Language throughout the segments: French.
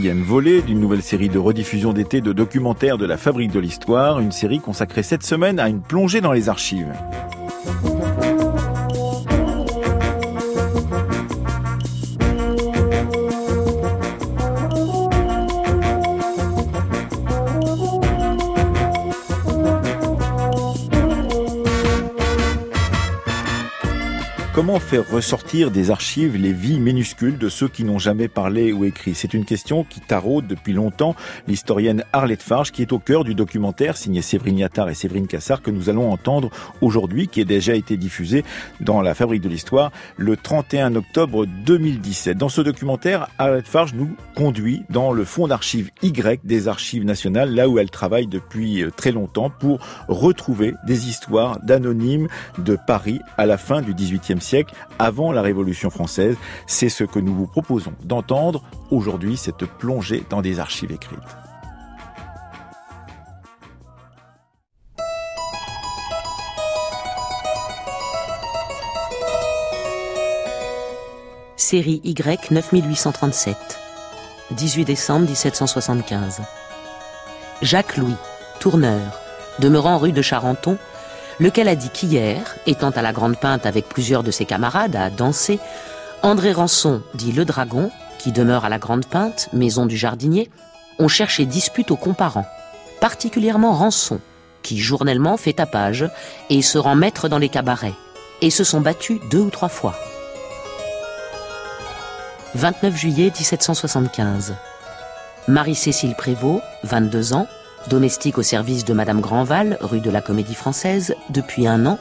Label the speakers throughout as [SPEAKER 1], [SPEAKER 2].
[SPEAKER 1] quatrième d'une nouvelle série de rediffusion d'été de documentaires de la Fabrique de l'Histoire, une série consacrée cette semaine à une plongée dans les archives. Faire ressortir des archives les vies minuscules de ceux qui n'ont jamais parlé ou écrit C'est une question qui taraude depuis longtemps l'historienne Arlette Farge, qui est au cœur du documentaire signé Séverine Yattard et Séverine Cassard que nous allons entendre aujourd'hui, qui a déjà été diffusé dans la Fabrique de l'Histoire le 31 octobre 2017. Dans ce documentaire, Arlette Farge nous conduit dans le fond d'archives Y des archives nationales, là où elle travaille depuis euh, très longtemps pour retrouver des histoires d'anonymes de Paris à la fin du XVIIIe siècle avant la Révolution française. C'est ce que nous vous proposons d'entendre aujourd'hui, cette plongée dans des archives écrites.
[SPEAKER 2] Série Y 9837. 18 décembre 1775. Jacques Louis, tourneur, demeurant rue de Charenton, lequel a dit qu'hier, étant à la Grande Pinte avec plusieurs de ses camarades à danser, André Rançon, dit Le Dragon, qui demeure à la Grande Pinte, maison du jardinier, ont cherché dispute aux comparants, particulièrement Rançon, qui journellement fait tapage et se rend maître dans les cabarets, et se sont battus deux ou trois fois. 29 juillet 1775. Marie-Cécile Prévost, 22 ans, domestique au service de Madame Grandval, rue de la Comédie Française, depuis un an,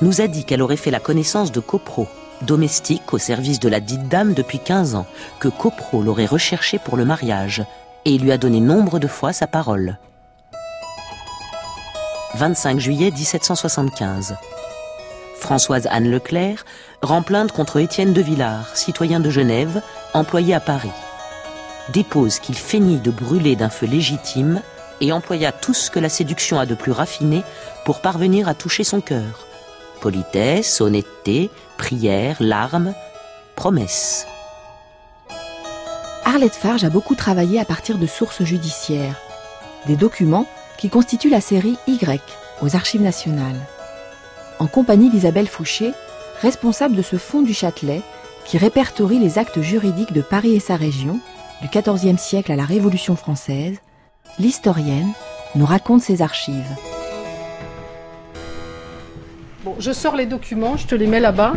[SPEAKER 2] nous a dit qu'elle aurait fait la connaissance de Copro, domestique au service de la dite dame depuis 15 ans, que Copro l'aurait recherché pour le mariage, et lui a donné nombre de fois sa parole. 25 juillet 1775. Françoise Anne Leclerc rend plainte contre Étienne de Villars, citoyen de Genève, employé à Paris. Dépose qu'il feignit de brûler d'un feu légitime et employa tout ce que la séduction a de plus raffiné pour parvenir à toucher son cœur. Politesse, honnêteté, prière, larmes, promesses.
[SPEAKER 3] Arlette Farge a beaucoup travaillé à partir de sources judiciaires, des documents qui constituent la série Y aux Archives nationales. En compagnie d'Isabelle Fouché, responsable de ce fonds du Châtelet qui répertorie les actes juridiques de Paris et sa région, du XIVe siècle à la Révolution française, l'historienne nous raconte ses archives.
[SPEAKER 4] Bon, je sors les documents, je te les mets là-bas.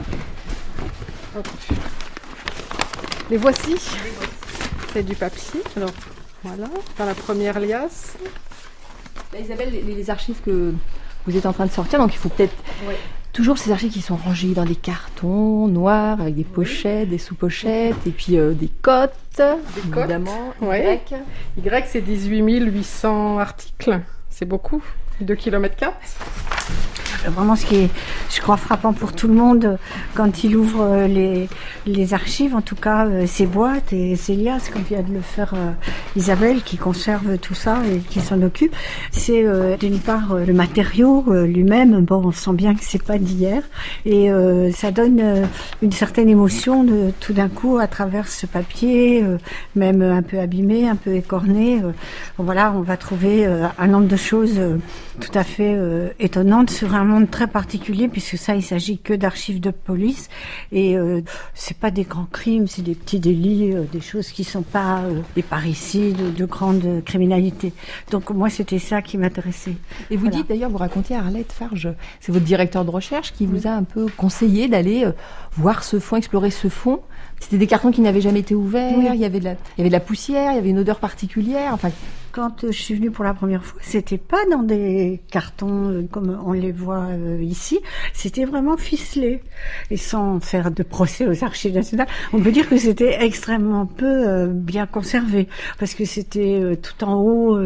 [SPEAKER 4] Les voici. C'est du papier. Alors, voilà, dans la première liasse.
[SPEAKER 3] Bah, Isabelle, les, archives que vous êtes en train de sortir, donc il faut peut-être toujours ces archives qui sont rangées dans des cartons noirs avec des pochettes, des sous-pochettes et puis euh, des cotes, des évidemment.
[SPEAKER 4] Y. y, c'est 18 800 articles. C'est beaucoup. 2 km 4
[SPEAKER 5] vraiment ce qui est, je crois, frappant pour tout le monde quand il ouvre euh, les, les archives, en tout cas euh, ses boîtes et ses liasses, comme vient de le faire euh, Isabelle, qui conserve tout ça et qui s'en occupe. C'est d'une part le matériau lui-même. Bon, on sent bien que c'est pas d'hier et ça donne une certaine émotion de tout d'un coup à travers ce papier, même un peu abîmé, un peu écorné. voilà, on va trouver un nombre de choses tout à fait étonnantes sur un très particulier puisque ça, il s'agit que d'archives de police et euh, c'est pas des grands crimes, c'est des petits délits, euh, des choses qui sont pas euh, des parricides, de grande criminalité. Donc moi, c'était ça qui m'intéressait.
[SPEAKER 3] Et vous dites d'ailleurs, vous racontez à Arlette Farge, c'est votre directeur de recherche qui vous a un peu conseillé d'aller voir ce fond, explorer ce fond. C'était des cartons qui n'avaient jamais été ouverts. Il y avait de la, il y avait de la poussière, il y avait une odeur particulière. Enfin,
[SPEAKER 5] quand je suis venue pour la première fois, c'était pas dans des cartons euh, comme on les voit euh, ici. C'était vraiment ficelé. Et sans faire de procès aux archives nationales, on peut dire que c'était extrêmement peu euh, bien conservé. Parce que c'était tout en haut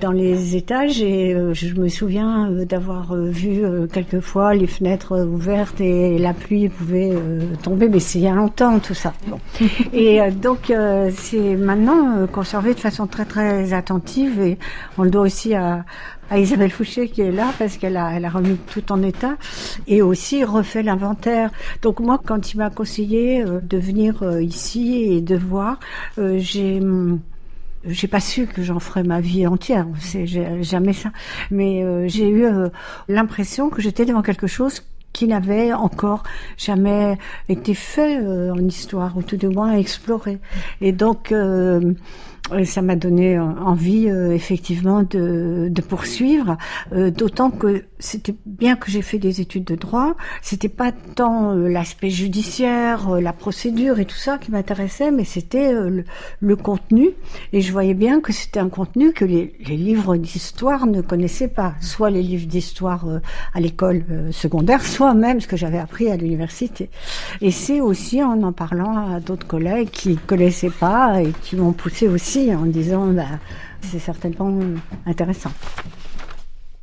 [SPEAKER 5] dans les étages et je me souviens d'avoir vu quelquefois les fenêtres ouvertes et la pluie pouvait tomber. Mais c'est il y a longtemps tout ça. Et donc c'est maintenant conservé de façon très très attentive et on le doit aussi à, Isabelle Fouché qui est là parce qu'elle a, remis tout en état et aussi refait l'inventaire. Donc moi, quand il m'a conseillé euh, de venir euh, ici et de voir, euh, j'ai j'ai pas su que j'en ferais ma vie entière, c'est jamais ça. Mais j'ai eu l'impression que j'étais devant quelque chose qui n'avait encore jamais été fait en histoire, ou tout de moins exploré. Et donc, ça m'a donné envie euh, effectivement de, de poursuivre, euh, d'autant que c'était bien que j'ai fait des études de droit. C'était pas tant euh, l'aspect judiciaire, la procédure et tout ça qui m'intéressait, mais c'était le, le, contenu. Et je voyais bien que c'était un contenu que les, les livres d'histoire ne connaissaient pas, soit les livres d'histoire à l'école secondaire, soit même ce que j'avais appris à l'université. Et c'est aussi en en parlant à d'autres collègues qui connaissaient pas et qui m'ont poussé aussi en disant bah, c'est certainement intéressant.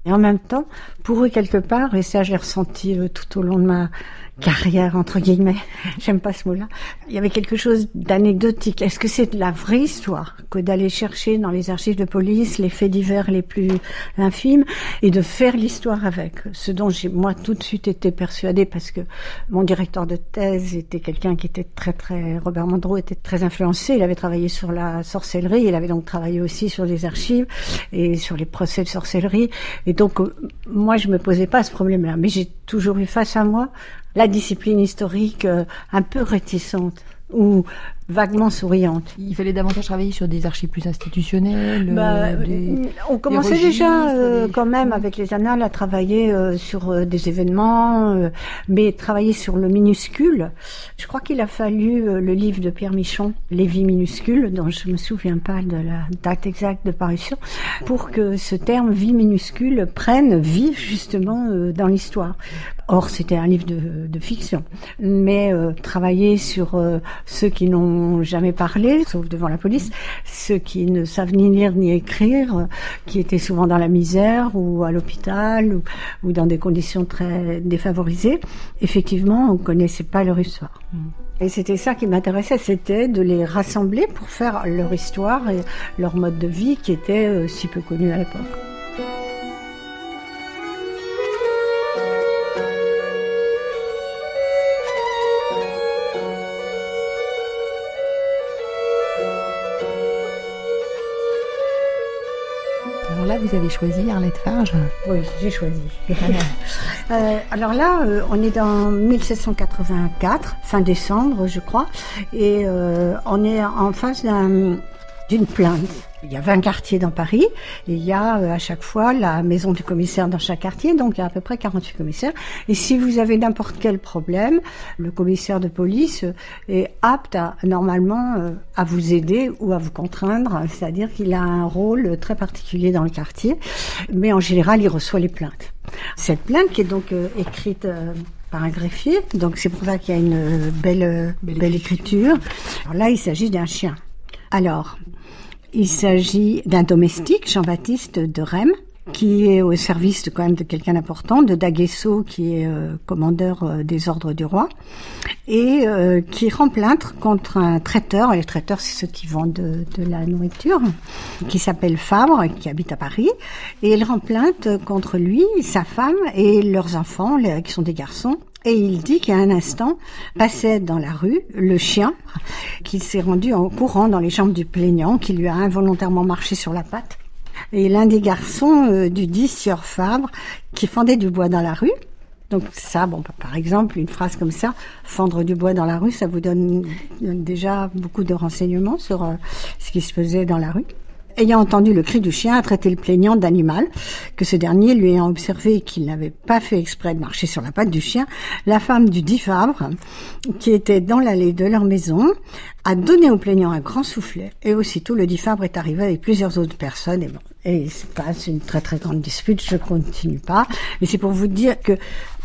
[SPEAKER 5] Et en même temps, pour eux quelque part, et ça j'ai ressenti euh, tout au long de ma carrière entre guillemets, j'aime pas ce mot-là. Il y avait quelque chose d'anecdotique. Est-ce que c'est de la vraie histoire que d'aller chercher dans les archives de police les faits divers les plus infimes et de faire l'histoire avec? Ce dont j'ai moi tout de suite été persuadée parce que mon directeur de thèse était quelqu'un qui était très très Robert Mondreau était très influencé. Il avait travaillé sur la sorcellerie. Il avait donc travaillé aussi sur les archives et sur les procès de sorcellerie. Et donc euh, moi je me posais pas ce problème-là, mais j'ai toujours eu face à moi la discipline historique euh, un peu réticente ou vaguement souriante.
[SPEAKER 3] Il fallait davantage travailler sur des archives plus institutionnelles.
[SPEAKER 5] Bah, euh, on commençait déjà euh, quand même avec les annales à travailler euh, sur des événements, mais travailler sur le minuscule. Je crois qu'il a fallu le livre de Pierre Michon, Les vies minuscules, dont je me souviens pas de la date exacte de parution, pour que ce terme vie minuscule prenne vie justement dans l'histoire. Or, c'était un livre de, de fiction, mais travailler sur ceux qui n'ont jamais parlé, sauf devant la police, ceux qui ne savent ni lire ni écrire, qui étaient souvent dans la misère ou à l'hôpital ou, ou, dans des conditions très défavorisées, effectivement, on connaissait pas leur histoire. Mm. Et c'était ça qui m'intéressait, c'était de les rassembler pour faire leur histoire et leur mode de vie qui était euh, si peu connu à l'époque.
[SPEAKER 3] Choisi Arlette Farge?
[SPEAKER 5] Oui, j'ai choisi. euh, alors là, euh, on est dans 1784, fin décembre, je crois, et euh, on est en face d'une plainte il y a 20 quartiers dans Paris et il y a euh, à chaque fois la maison du commissaire dans chaque quartier, donc il y a à peu près 48 commissaires. Et si vous avez n'importe quel problème, le commissaire de police est apte à, normalement euh, à vous aider ou à vous contraindre, c'est-à-dire qu'il a un rôle très particulier dans le quartier, mais en général il reçoit les plaintes. Cette plainte qui est donc euh, écrite par un greffier, donc c'est pour ça qu'il y a une belle, belle, belle écriture. Alors là, il s'agit d'un chien. Alors, il s'agit d'un domestique, Jean-Baptiste de Rem, qui est au service de, quand même de quelqu'un d'important, de Daguesso, qui est euh, commandeur euh, des ordres du roi, et euh, qui rend plainte contre un traiteur, et les traiteurs c'est ceux qui vendent de, de la nourriture, qui s'appelle Fabre, qui habite à Paris, et il rend plainte contre lui, sa femme et leurs enfants, qui sont des garçons, et il dit qu'à un instant passait dans la rue le chien qui s'est rendu en courant dans les jambes du plaignant, qui lui a involontairement marché sur la patte. Et l'un des garçons euh, du dit Sieur Fabre qui fendait du bois dans la rue. Donc ça, bon, par exemple, une phrase comme ça, fendre du bois dans la rue, ça vous donne déjà beaucoup de renseignements sur euh, ce qui se faisait dans la rue ayant entendu le cri du chien, a traité le plaignant d'animal, que ce dernier lui ayant observé qu'il n'avait pas fait exprès de marcher sur la patte du chien, la femme du dit Fabre, qui était dans l'allée de leur maison, a donné au plaignant un grand soufflet, et aussitôt le dit Fabre est arrivé avec plusieurs autres personnes, et bon, et il se passe une très très grande dispute, je continue pas, mais c'est pour vous dire que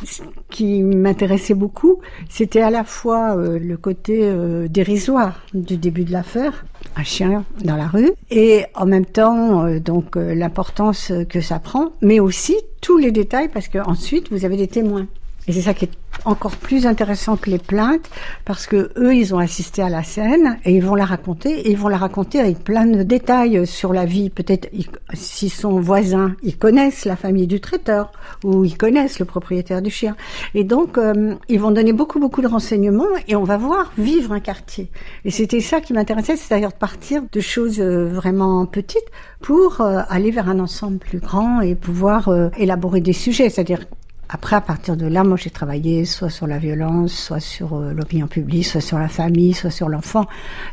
[SPEAKER 5] ce qui m'intéressait beaucoup, c'était à la fois euh, le côté euh, dérisoire du début de l'affaire, un chien dans la rue, et en même temps euh, donc l'importance que ça prend, mais aussi tous les détails parce que ensuite vous avez des témoins. Et c'est ça qui est encore plus intéressant que les plaintes, parce que eux, ils ont assisté à la scène et ils vont la raconter, et ils vont la raconter avec plein de détails sur la vie. Peut-être si son voisin, ils connaissent la famille du traiteur ou ils connaissent le propriétaire du chien. Et donc, euh, ils vont donner beaucoup, beaucoup de renseignements et on va voir vivre un quartier. Et c'était ça qui m'intéressait, c'est-à-dire de partir de choses euh, vraiment petites pour euh, aller vers un ensemble plus grand et pouvoir élaborer des sujets. C'est-à-dire après, à partir de là, moi, j'ai travaillé soit sur la violence, soit sur euh, l'opinion publique, soit sur la famille, soit sur l'enfant.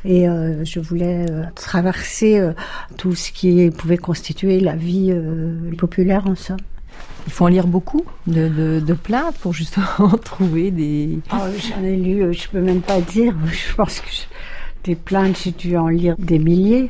[SPEAKER 5] Et euh, je voulais euh, traverser tout ce qui pouvait constituer la vie populaire en somme.
[SPEAKER 3] Il faut en lire beaucoup de, de, plaintes pour justement trouver des...
[SPEAKER 5] Oh, J'en ai lu, je peux même pas dire. Je pense que des plaintes, j'ai dû en lire des milliers.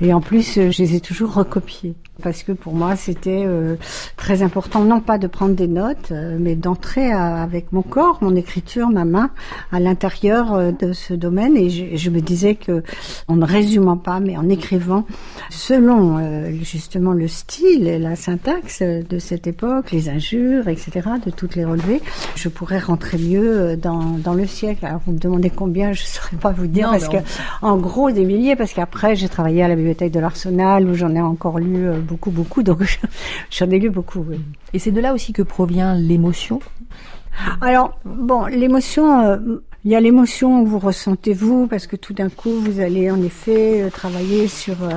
[SPEAKER 5] Et en plus, je les ai toujours recopiées parce que pour moi c'était euh, très important non pas de prendre des notes euh, mais d'entrer avec mon corps mon écriture ma main à l'intérieur euh, de ce domaine. Et je, je, me disais que en ne résumant pas mais en écrivant selon justement le style et la syntaxe de cette époque les injures etc de toutes les relevées je pourrais rentrer mieux dans, dans le siècle. Alors vous me demandez combien je saurais pas vous dire parce que en gros des milliers parce qu'après j'ai travaillé à la bibliothèque de l'Arsenal où j'en ai encore lu beaucoup, beaucoup. Donc j'en ai lu beaucoup.
[SPEAKER 3] Et c'est de là aussi que provient l'émotion?
[SPEAKER 5] Alors, bon, l'émotion, euh, il y a l'émotion que vous ressentez vous, parce que tout d'un coup, vous allez en effet euh, travailler sur, euh,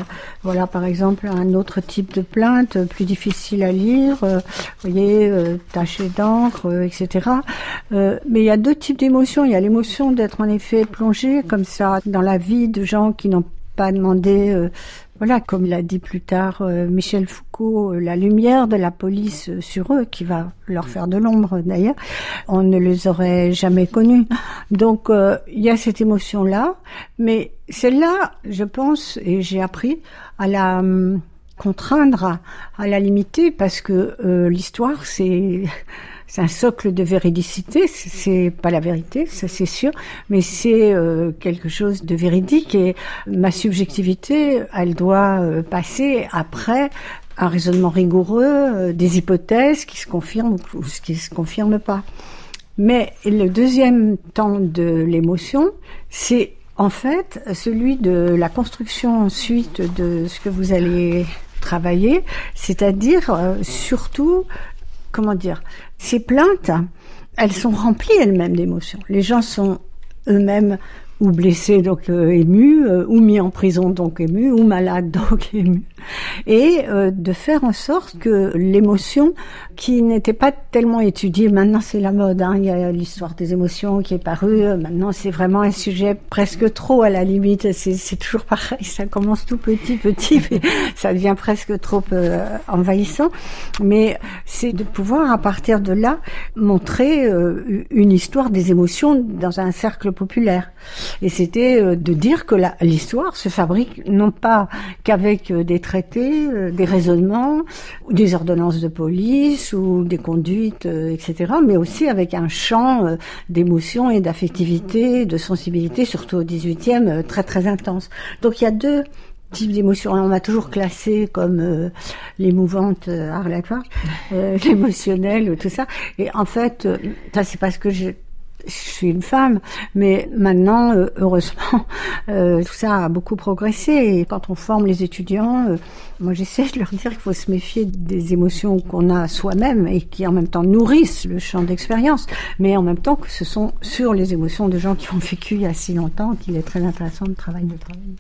[SPEAKER 5] voilà, par exemple, un autre type de plainte, plus difficile à lire, vous voyez, taché d'encre, etc. mais il y a deux types d'émotions. Il y a l'émotion d'être en effet plongé comme ça dans la vie de gens qui n'ont pas demandé voilà, comme l'a dit plus tard euh, Michel Foucault, euh, la lumière de la police euh, sur eux, qui va leur faire de l'ombre d'ailleurs, on ne les aurait jamais connus. Donc il y a cette émotion-là, mais celle-là, je pense, et j'ai appris à la hum, contraindre, à la limiter, parce que l'histoire, c'est c'est un socle de véridicité. C'est pas la vérité, ça c'est sûr, mais c'est euh, quelque chose de véridique et ma subjectivité, elle doit euh, passer après un raisonnement rigoureux, euh, des hypothèses qui se confirment ou qui se confirment pas. Mais le deuxième temps de l'émotion, c'est en fait celui de la construction ensuite de ce que vous allez travailler, c'est-à-dire surtout comment dire, ces plaintes, elles sont remplies elles-mêmes d'émotions. Les gens sont eux-mêmes ou blessés donc euh, émus, euh, ou mis en prison donc émus, ou malades donc émus, et euh, de faire en sorte que l'émotion qui n'était pas tellement étudiée, maintenant c'est la mode, hein, il y a l'histoire des émotions qui est parue, maintenant c'est vraiment un sujet presque trop à la limite, c'est toujours pareil, ça commence tout petit petit, mais ça devient presque trop envahissant, mais c'est de pouvoir à partir de là montrer une histoire des émotions dans un cercle populaire. Et c'était euh, de dire que l'histoire se fabrique non pas qu'avec euh, des traités, euh, des raisonnements, ou des ordonnances de police ou des conduites, etc., mais aussi avec un champ d'émotion et d'affectivité, de sensibilité, surtout au 18e, très très intense. Donc il y a deux types d'émotions. On m'a toujours classé comme l'émouvante Arlette l'émotionnelle, tout ça. Et en fait, ça c'est parce que j'ai je suis une femme, mais maintenant, euh, heureusement, euh, tout ça a beaucoup progressé. Et quand on forme les étudiants, euh, moi j'essaie de leur dire qu'il faut se méfier des émotions qu'on a soi-même et qui en même temps nourrissent le champ d'expérience, mais en même temps que ce sont sur les émotions de gens qui ont vécu il y a si longtemps qu'il est très intéressant de travailler. De travailler.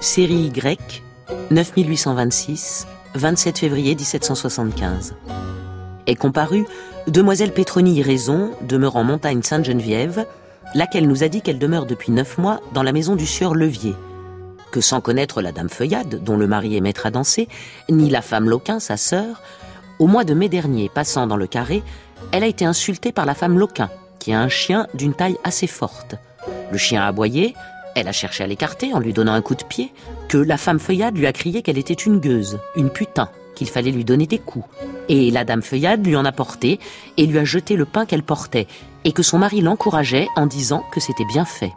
[SPEAKER 2] Série Y, 9826, 27 février 1775. Est comparu Demoiselle Pétronie Raison, demeurant Montagne Sainte-Geneviève, laquelle nous a dit qu'elle demeure depuis neuf mois dans la maison du sieur Levier, que sans connaître la dame Feuillade, dont le mari est maître à danser, ni la femme Loquin, sa sœur, au mois de mai dernier, passant dans le carré, elle a été insultée par la femme Loquin, qui a un chien d'une taille assez forte. Le chien a aboyé, elle a cherché à l'écarter en lui donnant un coup de pied, que la femme Feuillade lui a crié qu'elle était une gueuse, une putain, qu'il fallait lui donner des coups. Et la dame Feuillade lui en a porté et lui a jeté le pain qu'elle portait, et que son mari l'encourageait en disant que c'était bien fait.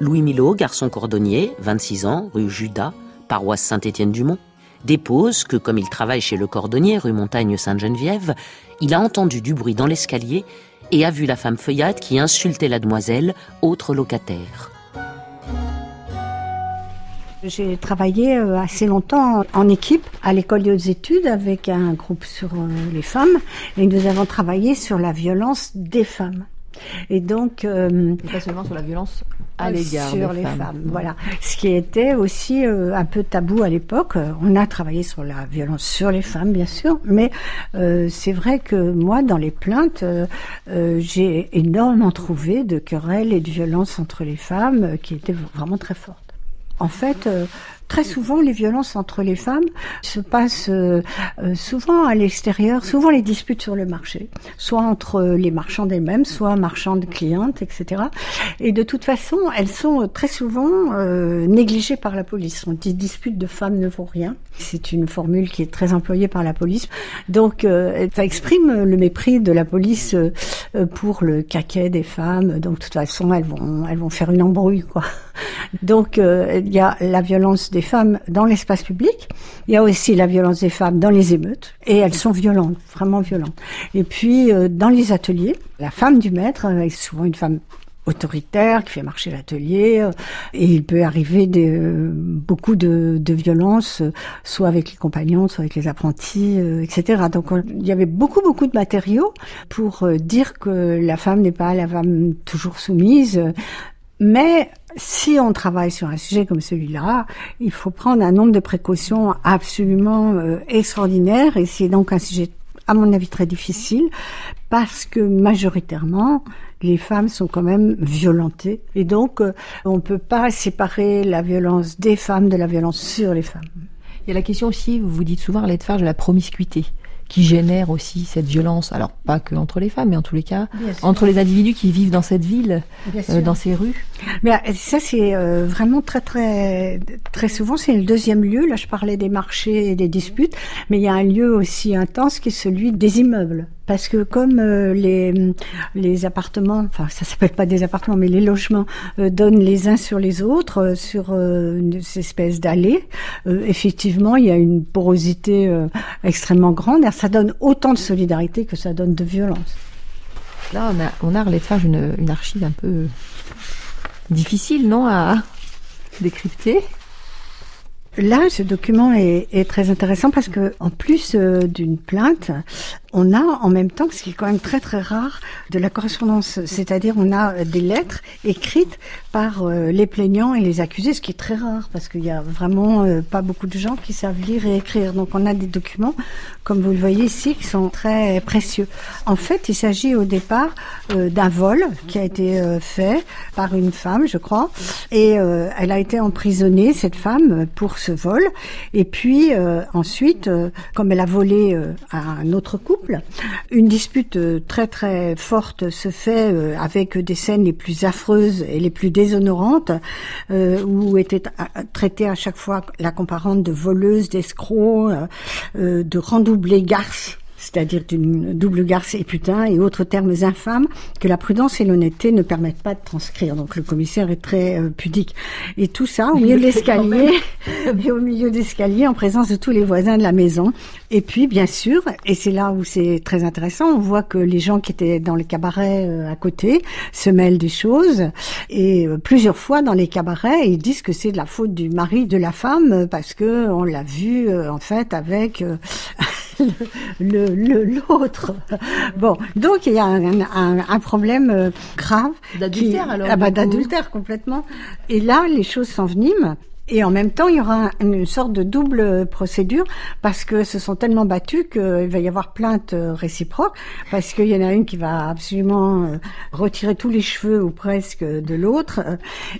[SPEAKER 2] Louis Milot, garçon cordonnier, 26 ans, rue Judas, paroisse Saint-Étienne-du-Mont, dépose que, comme il travaille chez le cordonnier rue Montagne-Sainte-Geneviève, il a entendu du bruit dans l'escalier et a vu la femme feuillade qui insultait la demoiselle, autre locataire.
[SPEAKER 5] J'ai travaillé euh, assez longtemps en équipe à l'école des hautes études avec un groupe sur euh, les femmes et nous avons travaillé sur la violence des femmes.
[SPEAKER 3] Et donc, euh, pas seulement sur la violence à l'égard
[SPEAKER 5] sur les femmes. Voilà, ce qui était aussi euh, un peu tabou à l'époque. On a travaillé sur la violence sur les femmes, bien sûr, mais euh, c'est vrai que moi, dans les plaintes, j'ai énormément trouvé de querelles et de violences entre les femmes qui étaient vraiment très fortes. En fait, Très souvent, les violences entre les femmes se passent euh, euh, souvent à l'extérieur, souvent les disputes sur le marché, soit entre les marchands elles-mêmes, soit marchandes clientes, etc. Et de toute façon, elles sont très souvent euh, négligées par la police. On dit dispute de femmes ne vaut rien. C'est une formule qui est très employée par la police. Donc, ça exprime le mépris de la police pour le caquet des femmes. Donc, de toute façon, elles vont, elles vont faire une embrouille, quoi. Donc, il y a la violence des femmes dans l'espace public. Il y a aussi la violence des femmes dans les émeutes. Et elles sont violentes, vraiment violentes. Et puis, euh, dans les ateliers, la femme du maître est souvent une femme autoritaire qui fait marcher l'atelier euh, et il peut arriver euh, beaucoup de, de violences soit avec les compagnons soit avec les apprentis etc donc il y avait beaucoup beaucoup de matériaux pour dire que la femme n'est pas la femme toujours soumise mais si on travaille sur un sujet comme celui-là, il faut prendre un nombre de précautions absolument euh, extraordinaires et c'est donc un sujet à mon avis très difficile parce que majoritairement les femmes sont quand même violentées et donc euh, on ne peut pas séparer la violence des femmes de la violence sur les femmes.
[SPEAKER 3] Il y a la question aussi, vous vous dites souvent, Arlette Farge, de la promiscuité qui génère aussi cette violence. Alors pas que entre les femmes, mais en tous les cas entre les individus qui vivent dans cette ville, euh, dans ces rues.
[SPEAKER 5] Mais euh, ça c'est euh, vraiment très très très souvent c'est le deuxième lieu. Là je parlais des marchés et des disputes, mais il y a un lieu aussi intense qui est celui des immeubles parce que comme euh, les, les appartements, enfin ça s'appelle pas des appartements, mais les logements donnent les uns sur les autres sur une espèce d'allée, effectivement il y a une porosité extrêmement grande et ça donne autant de solidarité que ça donne de violence.
[SPEAKER 3] Là on a, on a Arlette Farge une, une archive un peu difficile, non, à décrypter.
[SPEAKER 5] Là, ce document est, très intéressant parce que, en plus d'une plainte, on a en même temps, ce qui est quand même très très rare, de la correspondance. C'est-à-dire on a euh, des lettres écrites par euh, les plaignants et les accusés, ce qui est très rare parce qu'il y a vraiment euh, pas beaucoup de gens qui savent lire et écrire. Donc on a des documents, comme vous le voyez ici, qui sont très précieux. En fait, il s'agit au départ d'un vol qui a été fait par une femme, je crois, et elle a été emprisonnée, cette femme, pour ce vol. Et puis ensuite, comme elle a volé à un autre couple, une dispute euh, très très forte se fait euh, avec des scènes les plus affreuses et les plus déshonorantes, euh, où était traitée à chaque fois la comparante de voleuse, d'escroc, de rendoublée garce c'est-à-dire d'une double garce et putain et autres termes infâmes que la prudence et l'honnêteté ne permettent pas de transcrire. Donc le commissaire est très euh, pudique. Et tout ça au milieu de l'escalier, et au milieu d'escalier en présence de tous les voisins de la maison. Et puis bien sûr, et c'est là où c'est très intéressant, on voit que les gens qui étaient dans les cabarets euh, à côté se mêlent des choses et euh, plusieurs fois dans les cabarets ils disent que c'est de la faute du mari de la femme parce que on l'a vu en fait avec le l'autre. Bon, donc il y a un, problème euh, grave.
[SPEAKER 3] D'adultère alors.
[SPEAKER 5] Ah bah, d'adultère complètement. Et là, les choses s'enveniment. Et en même temps, il y aura une sorte de double procédure parce que se sont tellement battus qu'il va y avoir plainte euh, réciproque parce qu'il y en a une qui va absolument euh, retirer tous les cheveux ou presque de l'autre.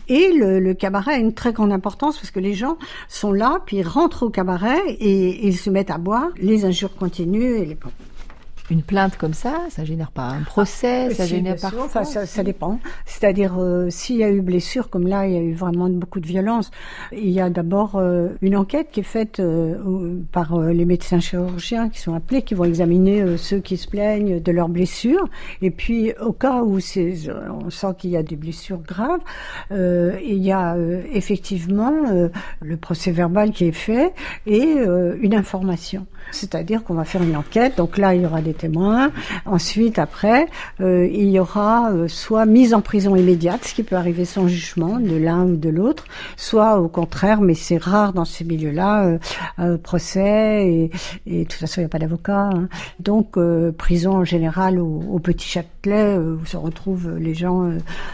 [SPEAKER 5] Et le, cabaret a une très grande importance parce que les gens sont là, puis rentrent au cabaret et, ils se mettent à boire. Les injures continuent et les
[SPEAKER 3] Une plainte comme ça, ça génère pas un procès,
[SPEAKER 5] ah,
[SPEAKER 3] ça génère pas.
[SPEAKER 5] Enfin, ça, ça, dépend. C'est-à-dire, euh, s'il y a eu blessure, comme là, il y a eu vraiment beaucoup de violence, il y a d'abord euh, une enquête qui est faite euh, par les médecins chirurgiens qui sont appelés, qui vont examiner ceux qui se plaignent de leurs blessures. Et puis, au cas où on sent qu'il y a des blessures graves, il y a effectivement le procès verbal qui est fait et une information. C'est-à-dire qu'on va faire une enquête. Donc là, il y aura des témoins. Ensuite, après, euh, il y aura euh, soit mise en prison immédiate, ce qui peut arriver sans jugement de l'un ou de l'autre, soit au contraire, mais c'est rare dans ces milieux-là, euh, procès et, et, de toute façon, il n'y a pas d'avocat. Hein. Donc, prison en général au, au Petit Châtelet, où se retrouvent les gens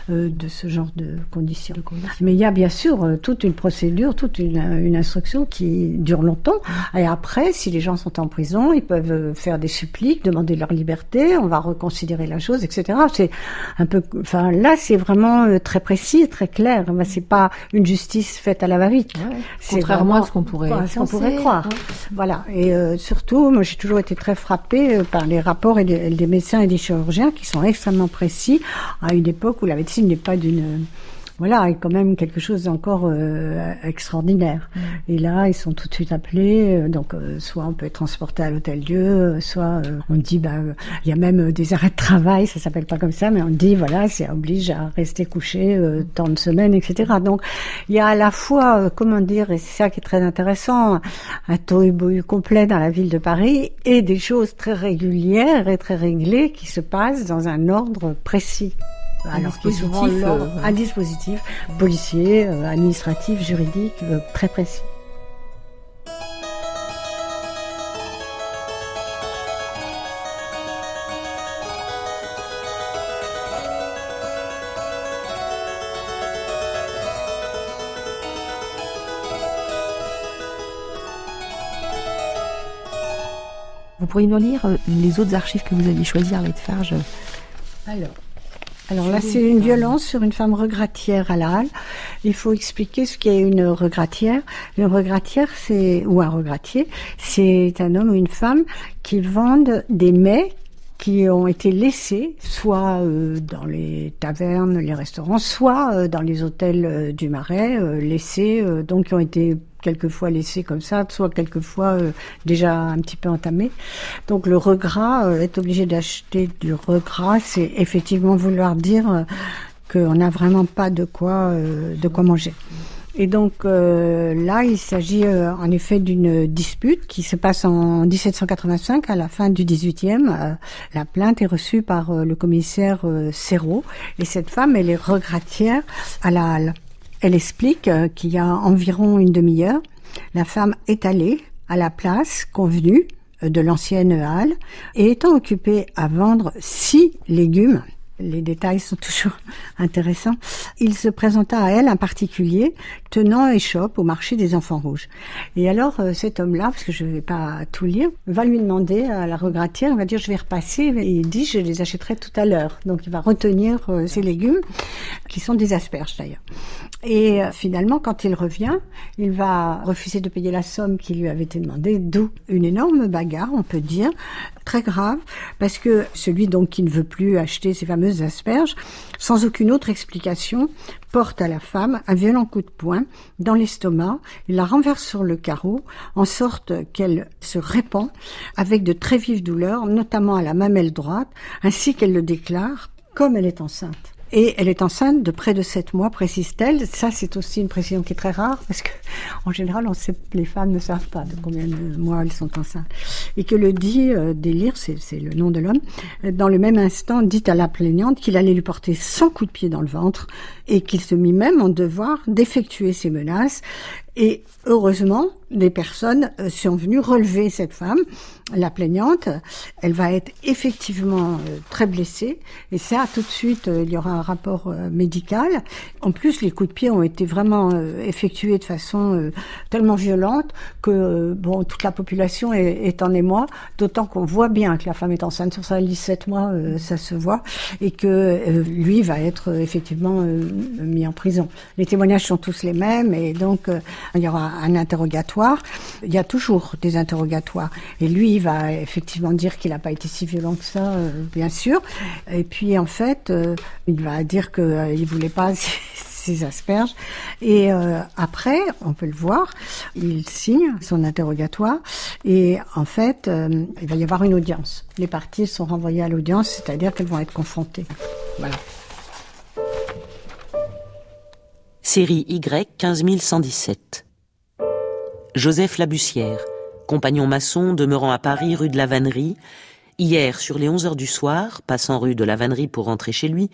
[SPEAKER 5] de ce genre de conditions. Mais il y a bien sûr toute une procédure, toute une, une instruction qui dure longtemps. Et après, si les gens sont en prison, ils peuvent faire des suppliques, demander leur liberté, on va reconsidérer la chose, etc. C'est un peu, enfin là, c'est vraiment euh, très précis, très clair. C'est pas une justice faite à la va-vite.
[SPEAKER 3] Contrairement à ce qu'on pourrait,
[SPEAKER 5] ce qu'on pourrait croire. Voilà. Et euh, surtout, moi, j'ai toujours été très frappée euh, par les rapports et des, des médecins et des chirurgiens qui sont extrêmement précis à une époque où la médecine n'est pas d'une voilà, est quand même quelque chose d'encore euh, extraordinaire. Mm. Et là, ils sont tout de suite appelés. Euh, donc, euh, soit on peut être transporté à l'hôtel Dieu, soit on dit, bah, il y a même des arrêts de travail. Ça s'appelle pas comme ça, mais on dit, voilà, c'est oblige à rester couché tant de semaines, etc. Donc, il y a à la fois, comment dire, et c'est ça qui est très intéressant, un taux complet dans la ville de Paris et des choses très régulières et très réglées qui se passent dans un ordre précis
[SPEAKER 3] un dispositif, euh,
[SPEAKER 5] un dispositif policier, euh, administratif, juridique euh, très précis.
[SPEAKER 3] Vous pourriez nous lire les autres archives que vous aviez choisies, Arlette Farge?
[SPEAKER 5] Alors, alors là, c'est une violence sur une femme regratière à la halle. Il faut expliquer ce qu'est une regratière. Une regratière, c'est ou un regratier, c'est un homme ou une femme qui vendent des mets qui ont été laissés soit euh, dans les tavernes, les restaurants, soit euh, dans les hôtels euh, du Marais, laissés, donc qui ont été quelquefois laissé comme ça, soit quelquefois euh, déjà un petit peu entamé. Donc le regras, euh, être obligé d'acheter du regras, c'est effectivement vouloir dire euh, qu'on n'a vraiment pas de quoi, de quoi manger. Et donc là, il s'agit en effet d'une dispute qui se passe en 1785, à la fin du 18e. la plainte est reçue par le commissaire Serrault, et cette femme, elle est regratière à la halle. Elle explique euh, qu'il y a environ une demi-heure, la femme est allée à la place convenue euh, de l'ancienne halle et étant occupée à vendre six légumes les détails sont toujours intéressants. Il se présenta à elle un particulier tenant échoppe au marché des enfants rouges. Et alors euh, cet homme-là, parce que je ne vais pas tout lire, va lui demander à la regratière, il va dire je vais repasser, et il dit je les achèterai tout à l'heure. Donc il va retenir euh, ces légumes, qui sont des asperges d'ailleurs. Et euh, finalement, quand il revient, il va refuser de payer la somme qui lui avait été demandée, d'où une énorme bagarre, on peut dire, très grave, parce que celui donc qui ne veut plus acheter ces fameuses asperges, sans aucune autre explication, porte à la femme un violent coup de poing dans l'estomac, il la renverse sur le carreau, en sorte qu'elle se répand avec de très vives douleurs, notamment à la mamelle droite, ainsi qu'elle le déclare, comme elle est enceinte. Et elle est enceinte de près de sept mois, précise-t-elle. Ça, c'est aussi une précision qui est très rare parce que, en général, on sait, les femmes ne savent pas de combien de mois elles sont enceintes. Et que le dit euh, Délire, c'est le nom de l'homme, dans le même instant, dit à la plaignante qu'il allait lui porter 100 coups de pied dans le ventre et qu'il se mit même en devoir d'effectuer ses menaces. Et heureusement, des personnes euh, sont venues relever cette femme, la plaignante. Elle va être effectivement euh, très blessée. Et ça, tout de suite, euh, il y aura un rapport médical. En plus, les coups de pied ont été vraiment effectués de façon tellement violente que bon, toute la population est, en émoi. D'autant qu'on voit bien que la femme est enceinte sur sa 17 mois, ça se voit, et que lui va être effectivement mis en prison. Les témoignages sont tous les mêmes, et donc il y aura un interrogatoire. Il y a toujours des interrogatoires. Et lui, il va effectivement dire qu'il n'a pas été si violent que ça, euh, bien sûr. Et puis, en fait, euh, il va dire qu'il euh, ne voulait pas ces asperges. Et après, on peut le voir, il signe son interrogatoire et en fait, il va y avoir une audience. Les parties sont renvoyées à l'audience, c'est-à-dire qu'elles vont être confrontées. Voilà.
[SPEAKER 2] Série Y 15117. Joseph Labussière, compagnon maçon demeurant à Paris rue de la Vannerie. Hier, sur les 11 heures du soir, passant rue de la Vannerie pour rentrer chez lui,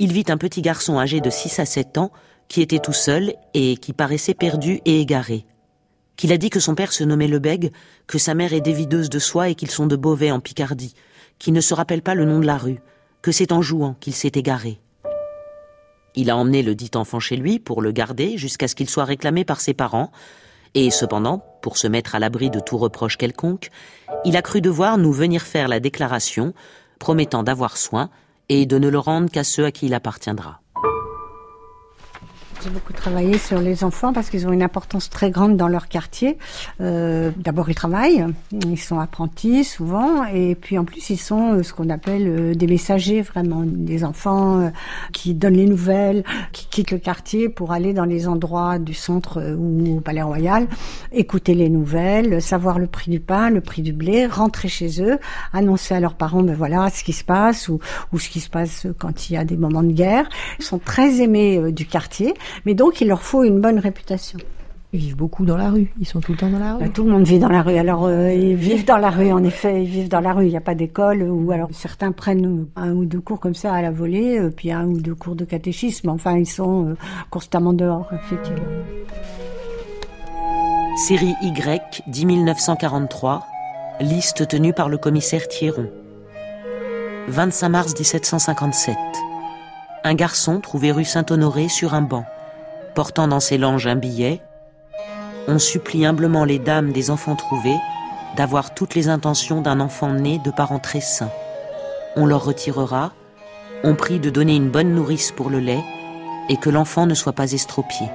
[SPEAKER 2] il vit un petit garçon âgé de 6 à 7 ans qui était tout seul et qui paraissait perdu et égaré. Qu'il a dit que son père se nommait Lebègue, que sa mère est dévideuse de soie et qu'ils sont de Beauvais en Picardie, qu'il ne se rappelle pas le nom de la rue, que c'est en jouant qu'il s'est égaré. Il a emmené le dit enfant chez lui pour le garder jusqu'à ce qu'il soit réclamé par ses parents, et cependant, pour se mettre à l'abri de tout reproche quelconque, il a cru devoir nous venir faire la déclaration, promettant d'avoir soin et de ne le rendre qu'à ceux à qui il appartiendra.
[SPEAKER 5] J'ai beaucoup travaillé sur les enfants parce qu'ils ont une importance très grande dans leur quartier. Euh, D'abord, ils travaillent, ils sont apprentis souvent, et puis en plus, ils sont euh, ce qu'on appelle euh, des messagers, vraiment, des enfants euh, qui donnent les nouvelles, qui quittent le quartier pour aller dans les endroits du centre ou au Palais Royal, écouter les nouvelles, savoir le prix du pain, le prix du blé, rentrer chez eux, annoncer à leurs parents, ben voilà, ce qui se passe ou, ou ce qui se passe quand il y a des moments de guerre. Ils sont très aimés du quartier. Mais donc, il leur faut une bonne réputation.
[SPEAKER 3] Ils vivent beaucoup dans la rue. Ils sont tout le temps dans la rue.
[SPEAKER 5] Bah, tout le monde vit dans la rue. Alors euh, ils vivent dans la rue. En effet, ils vivent dans la rue. Il n'y a pas d'école. Ou alors certains prennent un ou deux cours comme ça à la volée, euh, puis un ou deux cours de catéchisme. Enfin, ils sont euh, constamment dehors, effectivement.
[SPEAKER 2] Série Y, 10943. Liste tenue par le commissaire Thieron. 25 mars 1757. Un garçon trouvé rue Saint-Honoré sur un banc portant dans ses langes un billet, on supplie humblement les dames des enfants trouvés d'avoir toutes les intentions d'un enfant né de parents très sains. On leur retirera, on prie de donner une bonne nourrice pour le lait et que l'enfant ne soit pas estropié.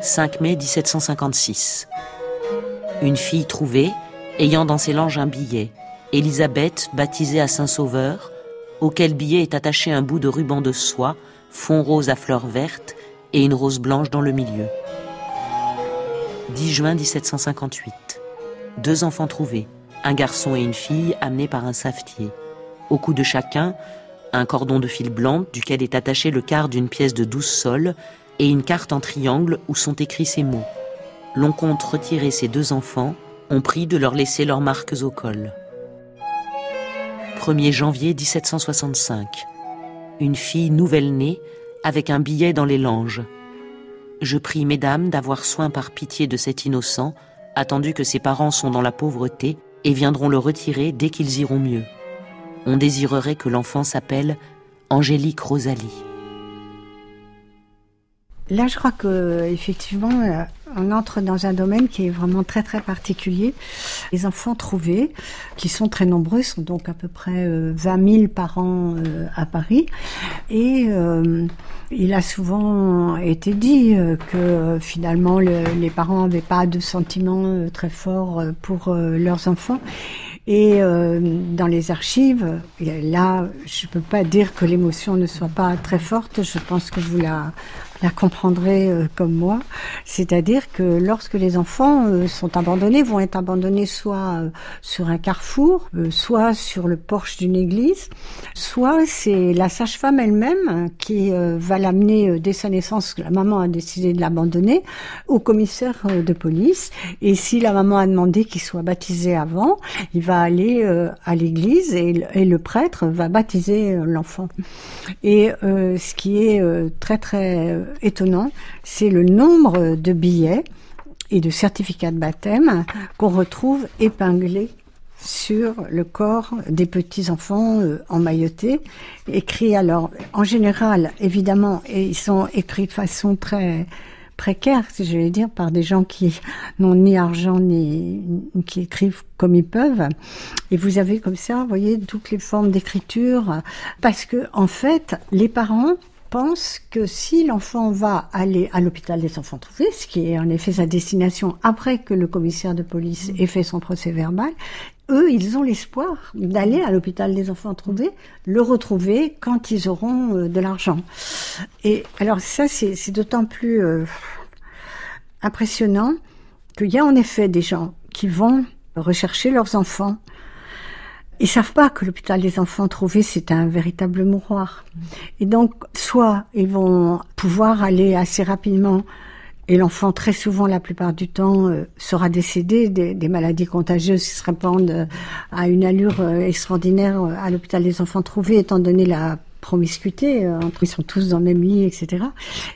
[SPEAKER 2] 5 mai 1756. Une fille trouvée, ayant dans ses langes un billet, Élisabeth, baptisée à Saint-Sauveur, auquel billet est attaché un bout de ruban de soie fond rose à fleurs vertes et une rose blanche dans le milieu. 10 juin 1758. Deux enfants trouvés, un garçon et une fille amenés par un savetier. Au cou de chacun, un cordon de fil blanc duquel est attaché le quart d'une pièce de 12 sols et une carte en triangle où sont écrits ces mots. L'on compte retirer ces deux enfants, on prie de leur laisser leurs marques au col. 1er janvier 1765 une fille nouvelle-née avec un billet dans les langes. Je prie mesdames d'avoir soin par pitié de cet innocent, attendu que ses parents sont dans la pauvreté et viendront le retirer dès qu'ils iront mieux. On désirerait que l'enfant s'appelle Angélique Rosalie.
[SPEAKER 5] Là, je crois que effectivement, euh, on entre dans un domaine qui est vraiment très très particulier. Les enfants trouvés, qui sont très nombreux, sont donc à peu près 20 euh, 000 par an euh, à Paris, et il a souvent été dit que finalement les parents n'avaient pas de sentiments très forts pour leurs enfants. Et dans les archives, là, je ne peux pas dire que l'émotion ne soit pas très forte. Je pense que vous la la comprendrez euh, comme moi. C'est-à-dire que lorsque les enfants euh, sont abandonnés, vont être abandonnés soit euh, sur un carrefour, soit sur le porche d'une église, soit c'est la sage-femme elle-même qui va l'amener dès sa naissance, la maman a décidé de l'abandonner, au commissaire de police. Et si la maman a demandé qu'il soit baptisé avant, il va aller à l'église et, le prêtre va baptiser l'enfant. Et ce qui est très très étonnant, c'est le nombre de billets et de certificats de baptême qu'on retrouve épinglés sur le corps des petits enfants euh, emmaillotés, écrits alors en général évidemment et ils sont écrits de façon très précaire, si je vais dire, par des gens qui n'ont ni argent ni qui écrivent comme ils peuvent. Et vous avez comme ça, vous voyez, toutes les formes d'écriture, parce que en fait, les parents pense que si l'enfant va aller à l'hôpital des enfants trouvés, ce qui est en effet sa destination après que le commissaire de police ait fait son procès verbal, eux, ils ont l'espoir d'aller à l'hôpital des enfants trouvés, le retrouver quand ils auront euh, de l'argent. Et alors ça, c'est d'autant plus euh, impressionnant qu'il y a en effet des gens qui vont rechercher leurs enfants ils savent pas que l'hôpital des enfants trouvés, c'est un véritable mouroir. Et donc, soit ils vont pouvoir aller assez rapidement et l'enfant, très souvent, la plupart du temps, euh, sera décédé des, maladies contagieuses qui se répandent euh, à une allure euh, extraordinaire à l'hôpital des enfants trouvés, étant donné la promiscuité, entre ils sont tous dans le même lit, etc.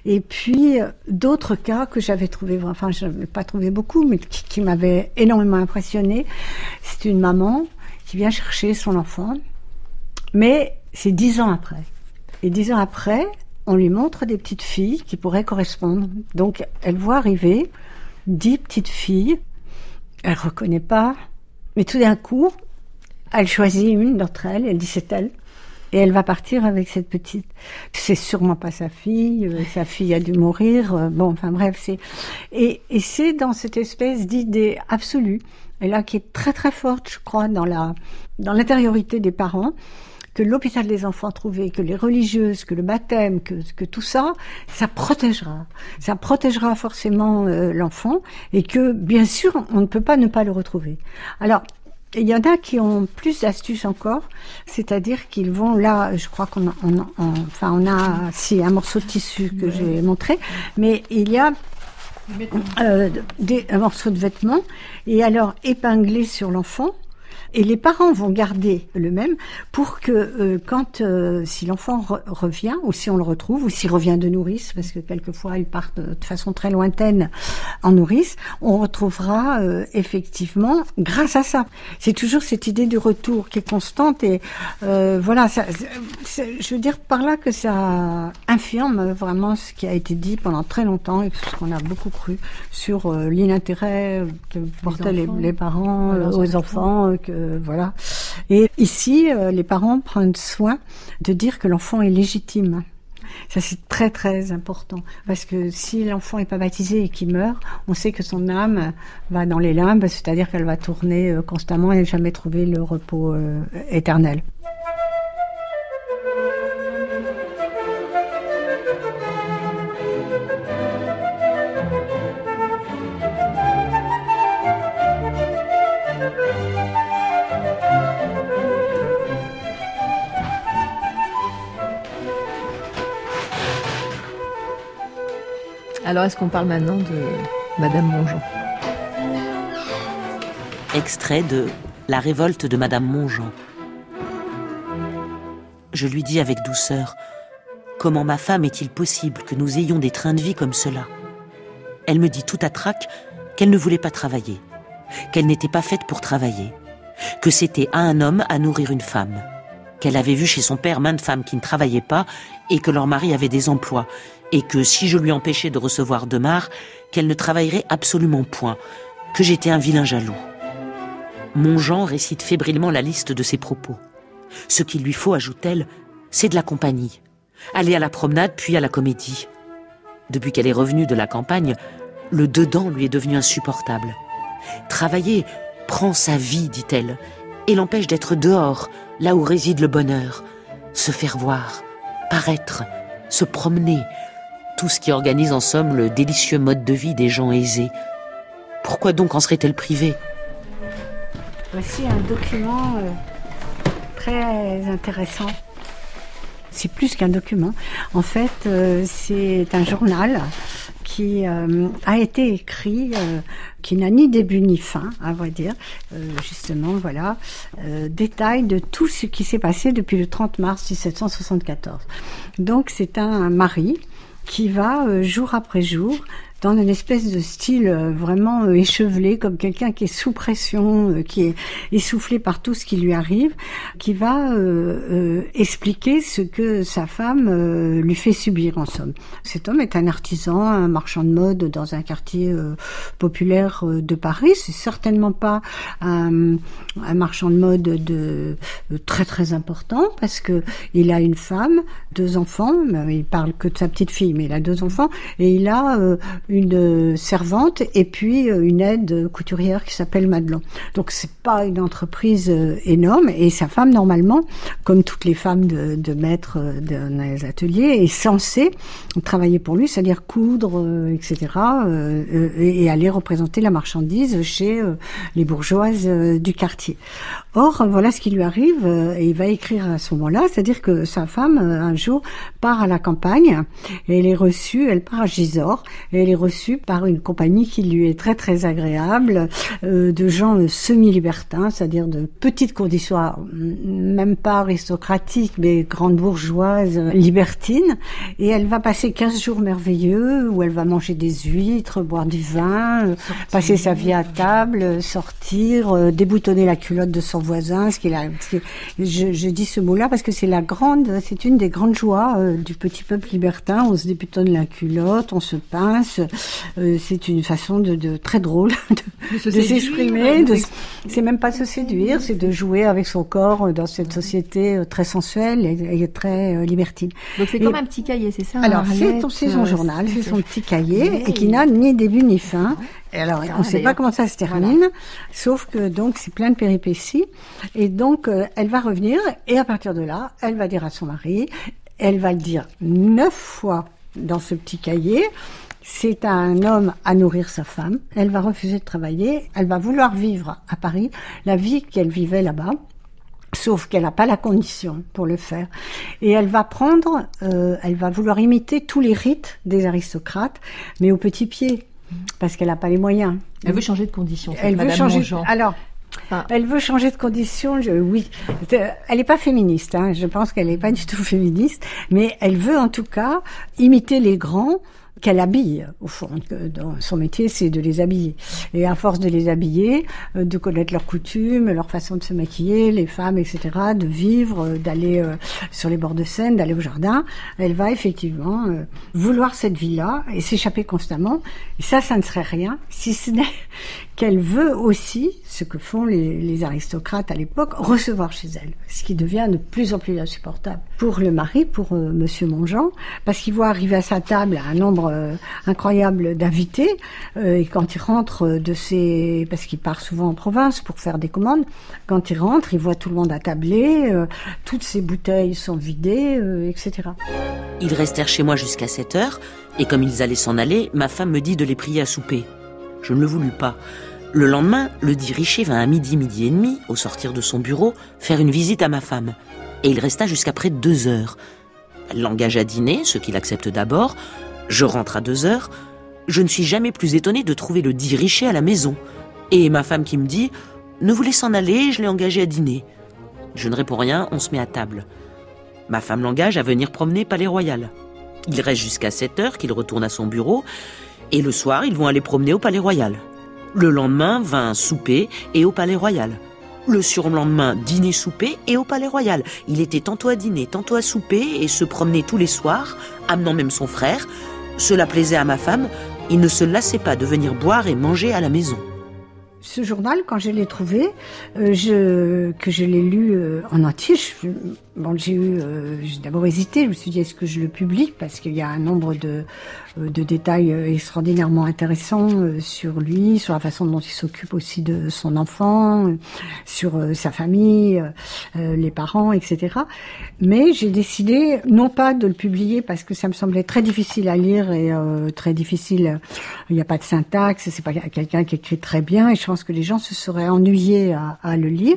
[SPEAKER 5] Et puis d'autres cas que j'avais trouvé, enfin je n'avais pas trouvé beaucoup, mais qui, qui m'avaient énormément impressionné. C'est une maman qui vient chercher son enfant, mais c'est dix ans après. Et dix ans après, on lui montre des petites filles qui pourraient correspondre. Donc elle voit arriver dix petites filles, elle reconnaît pas, mais tout d'un coup, elle choisit une d'entre elles, elle dit c'est elle. Et elle va partir avec cette petite. C'est sûrement pas sa fille. Euh, sa fille a dû mourir. Euh, bon, enfin bref, c'est et, et c'est dans cette espèce d'idée absolue et là qui est très très forte, je crois, dans la dans l'intériorité des parents, que l'hôpital des enfants trouvé, que les religieuses, que le baptême, que, que tout ça, ça protégera. Ça protégera forcément euh, l'enfant et que, bien sûr, on ne peut pas ne pas le retrouver. Alors, il y en a qui ont plus d'astuces encore, c'est-à-dire qu'ils vont là, je crois qu'on a, on, enfin on a, si un morceau de tissu que j'ai montré, mais il y a euh, des, un morceau de vêtement et alors épinglé sur l'enfant et les parents vont garder le même pour que euh, quand euh, si l'enfant revient ou si on le retrouve ou s'il revient de nourrice parce que quelquefois il part de, façon très lointaine en nourrice, on retrouvera euh, effectivement grâce à ça. C'est toujours cette idée du retour qui est constante et voilà, ça, je veux dire par là que ça infirme vraiment ce qui a été dit pendant très longtemps et ce qu'on a beaucoup cru sur l'inintérêt que portaient les, les, parents aux enfants, que euh, voilà. Et ici, euh, les parents prennent soin de dire que l'enfant est légitime. Ça, c'est très, très important. Parce que si l'enfant n'est pas baptisé et qu'il meurt, on sait que son âme va dans les limbes, c'est-à-dire qu'elle va tourner euh, constamment et jamais trouver le repos éternel.
[SPEAKER 3] Alors, est-ce qu'on parle maintenant de Madame Mongeant?
[SPEAKER 2] Extrait de La révolte de Madame Mongeant. Je lui dis avec douceur Comment ma femme est-il possible que nous ayons des trains de vie comme cela? Elle me dit tout à trac qu'elle ne voulait pas travailler, qu'elle n'était pas faite pour travailler, que c'était à un homme à nourrir une femme, qu'elle avait vu chez son père maintes femmes qui ne travaillaient pas et que leur mari avait des emplois, et que si je lui empêchais de recevoir de marre, qu'elle ne travaillerait absolument point, que j'étais un vilain jaloux. Mon Jean récite fébrilement la liste de ses propos. Ce qu'il lui faut, ajoute-t-elle, c'est de la compagnie. Aller à la promenade puis à la comédie. Depuis qu'elle est revenue de la campagne, le dedans lui est devenu insupportable. Travailler prend sa vie, dit-elle, et l'empêche d'être dehors, là où réside le bonheur, se faire voir, paraître, se promener, tout ce qui organise en somme le délicieux mode de vie des gens aisés. Pourquoi donc en serait-elle privée?
[SPEAKER 5] Voici un document euh, très intéressant. C'est plus qu'un document. En fait, euh, c'est un journal qui euh, a été écrit, qui n'a ni début ni fin, à vrai dire. justement, voilà, détail de tout ce qui s'est passé depuis le 30 mars 1774. Donc, c'est un mari qui va euh, jour après jour dans une espèce de style euh, vraiment euh, échevelé, comme quelqu'un qui est sous pression, euh, qui est essoufflé par tout ce qui lui arrive, qui va expliquer ce que sa femme lui fait subir en somme. Cet homme est un artisan, un marchand de mode dans un quartier populaire de Paris. C'est certainement pas un, un, marchand de mode de, très très important parce que il a une femme, deux enfants. Il parle que de sa petite fille, mais il a deux enfants et il a une servante et puis euh, une aide couturière qui s'appelle Madelon. Donc c'est pas une entreprise euh, énorme et sa femme normalement, comme toutes les femmes de, de maître euh, dans les ateliers, est censée travailler pour lui, c'est-à-dire coudre, etc. et aller représenter la marchandise chez les bourgeoises du quartier. Or, voilà ce qui lui arrive, et il va écrire à ce moment-là, c'est-à-dire que sa femme, un jour, part à la campagne, et elle est reçue, elle part à Gisors, et elle est reçue par une compagnie qui lui est très très agréable, euh, de gens euh, semi-libertins, c'est-à-dire de petites conditions, même pas aristocratiques, mais grandes bourgeoises, euh, libertines. Et elle va passer 15 jours merveilleux où elle va manger des huîtres, boire du vin, passer sa vie à table, sortir, déboutonner la culotte de son voisin. Ce qui est je, je, dis ce mot-là parce que c'est la grande, c'est une des grandes joies du petit peuple libertin. On se déboutonne la culotte, on se pince, euh, c'est une façon de, très drôle de, s'exprimer. c'est même pas se séduire, c'est de jouer avec son corps dans cette société euh, très sensuelle et, très euh, libertine.
[SPEAKER 3] Donc c'est comme un petit cahier, c'est ça
[SPEAKER 5] Alors c'est son journal, c'est son petit cahier et qui n'a ni début ni fin. Et alors, on ne sait pas comment ça se termine, sauf que donc c'est plein de péripéties. Et donc, elle va revenir et à partir de là, elle va dire à son mari, elle va le dire neuf fois dans ce petit cahier c'est un homme à nourrir sa femme. Elle va refuser de travailler. Elle va vouloir vivre à Paris la vie qu'elle vivait là-bas. Sauf qu'elle n'a pas la condition pour le faire. Et elle va prendre, euh, elle va vouloir imiter tous les rites des aristocrates, mais au petit pied, parce qu'elle n'a pas les moyens.
[SPEAKER 3] Elle veut changer de condition.
[SPEAKER 5] Elle veut changer. Alors, Elle veut changer de condition, je, oui. Elle n'est pas féministe, hein. je pense qu'elle n'est pas du tout féministe, mais elle veut en tout cas imiter les grands qu'elle habille, au fond. Dans son métier, c'est de les habiller. Et à force de les habiller, euh, de connaître leurs coutumes, leur façon de se maquiller, les femmes, etc., de vivre, euh, d'aller euh, sur les bords de Seine, d'aller au jardin, elle va effectivement vouloir cette vie-là et s'échapper constamment. Et ça, ça ne serait rien, si ce n'est qu'elle veut aussi, ce que font les, aristocrates à l'époque, recevoir chez elle, ce qui devient de plus en plus insupportable pour le mari, pour euh, Monsieur parce qu'il voit arriver à sa table un nombre euh, incroyable d'invités, euh, et quand il rentre de ses, parce qu'il part souvent en province pour faire des commandes, quand il rentre, il voit tout le monde attablé, toutes ses bouteilles sont vidées, etc.
[SPEAKER 2] Ils restèrent chez moi jusqu'à 7 heures, et comme ils allaient s'en aller, ma femme me dit de les prier à souper. Je ne le voulus pas. Le lendemain, le dit Richer vint à midi, midi et demi, au sortir de son bureau, faire une visite à ma femme. Et il resta jusqu'à près de deux heures. Elle l'engage à dîner, ce qu'il accepte d'abord. Je rentre à deux heures. Je ne suis jamais plus étonnée de trouver le dit Richer à la maison. Et ma femme qui me dit Ne vous laisse en aller, je l'ai engagé à dîner. Je ne réponds rien, on se met à table. Ma femme l'engage à venir promener Palais Royal. Il reste jusqu'à 7 heures qu'il retourne à son bureau, et le soir, ils vont aller promener au Palais Royal. Le lendemain, vin souper et au Palais Royal. Le surlendemain, dîner souper et au Palais Royal. Il était tantôt à dîner, tantôt à souper et se promenait tous les soirs, amenant même son frère. Cela plaisait à ma femme, il ne se lassait pas de venir boire et manger à la maison.
[SPEAKER 5] Ce journal, quand je l'ai trouvé, euh, je, que je l'ai lu euh, en entier, bon, j'ai eu, euh, d'abord hésité. Je me suis dit est-ce que je le publie? Parce qu'il y a un nombre de euh, de détails euh, extraordinairement intéressants euh, sur lui, sur la façon dont il s'occupe aussi de son enfant, sur sa famille, les parents, etc. Mais j'ai décidé non pas de le publier parce que ça me semblait très difficile à lire et très difficile. Il n'y a pas de syntaxe, c'est pas quelqu'un qui écrit très bien et je pense que les gens se seraient ennuyés à, à le lire.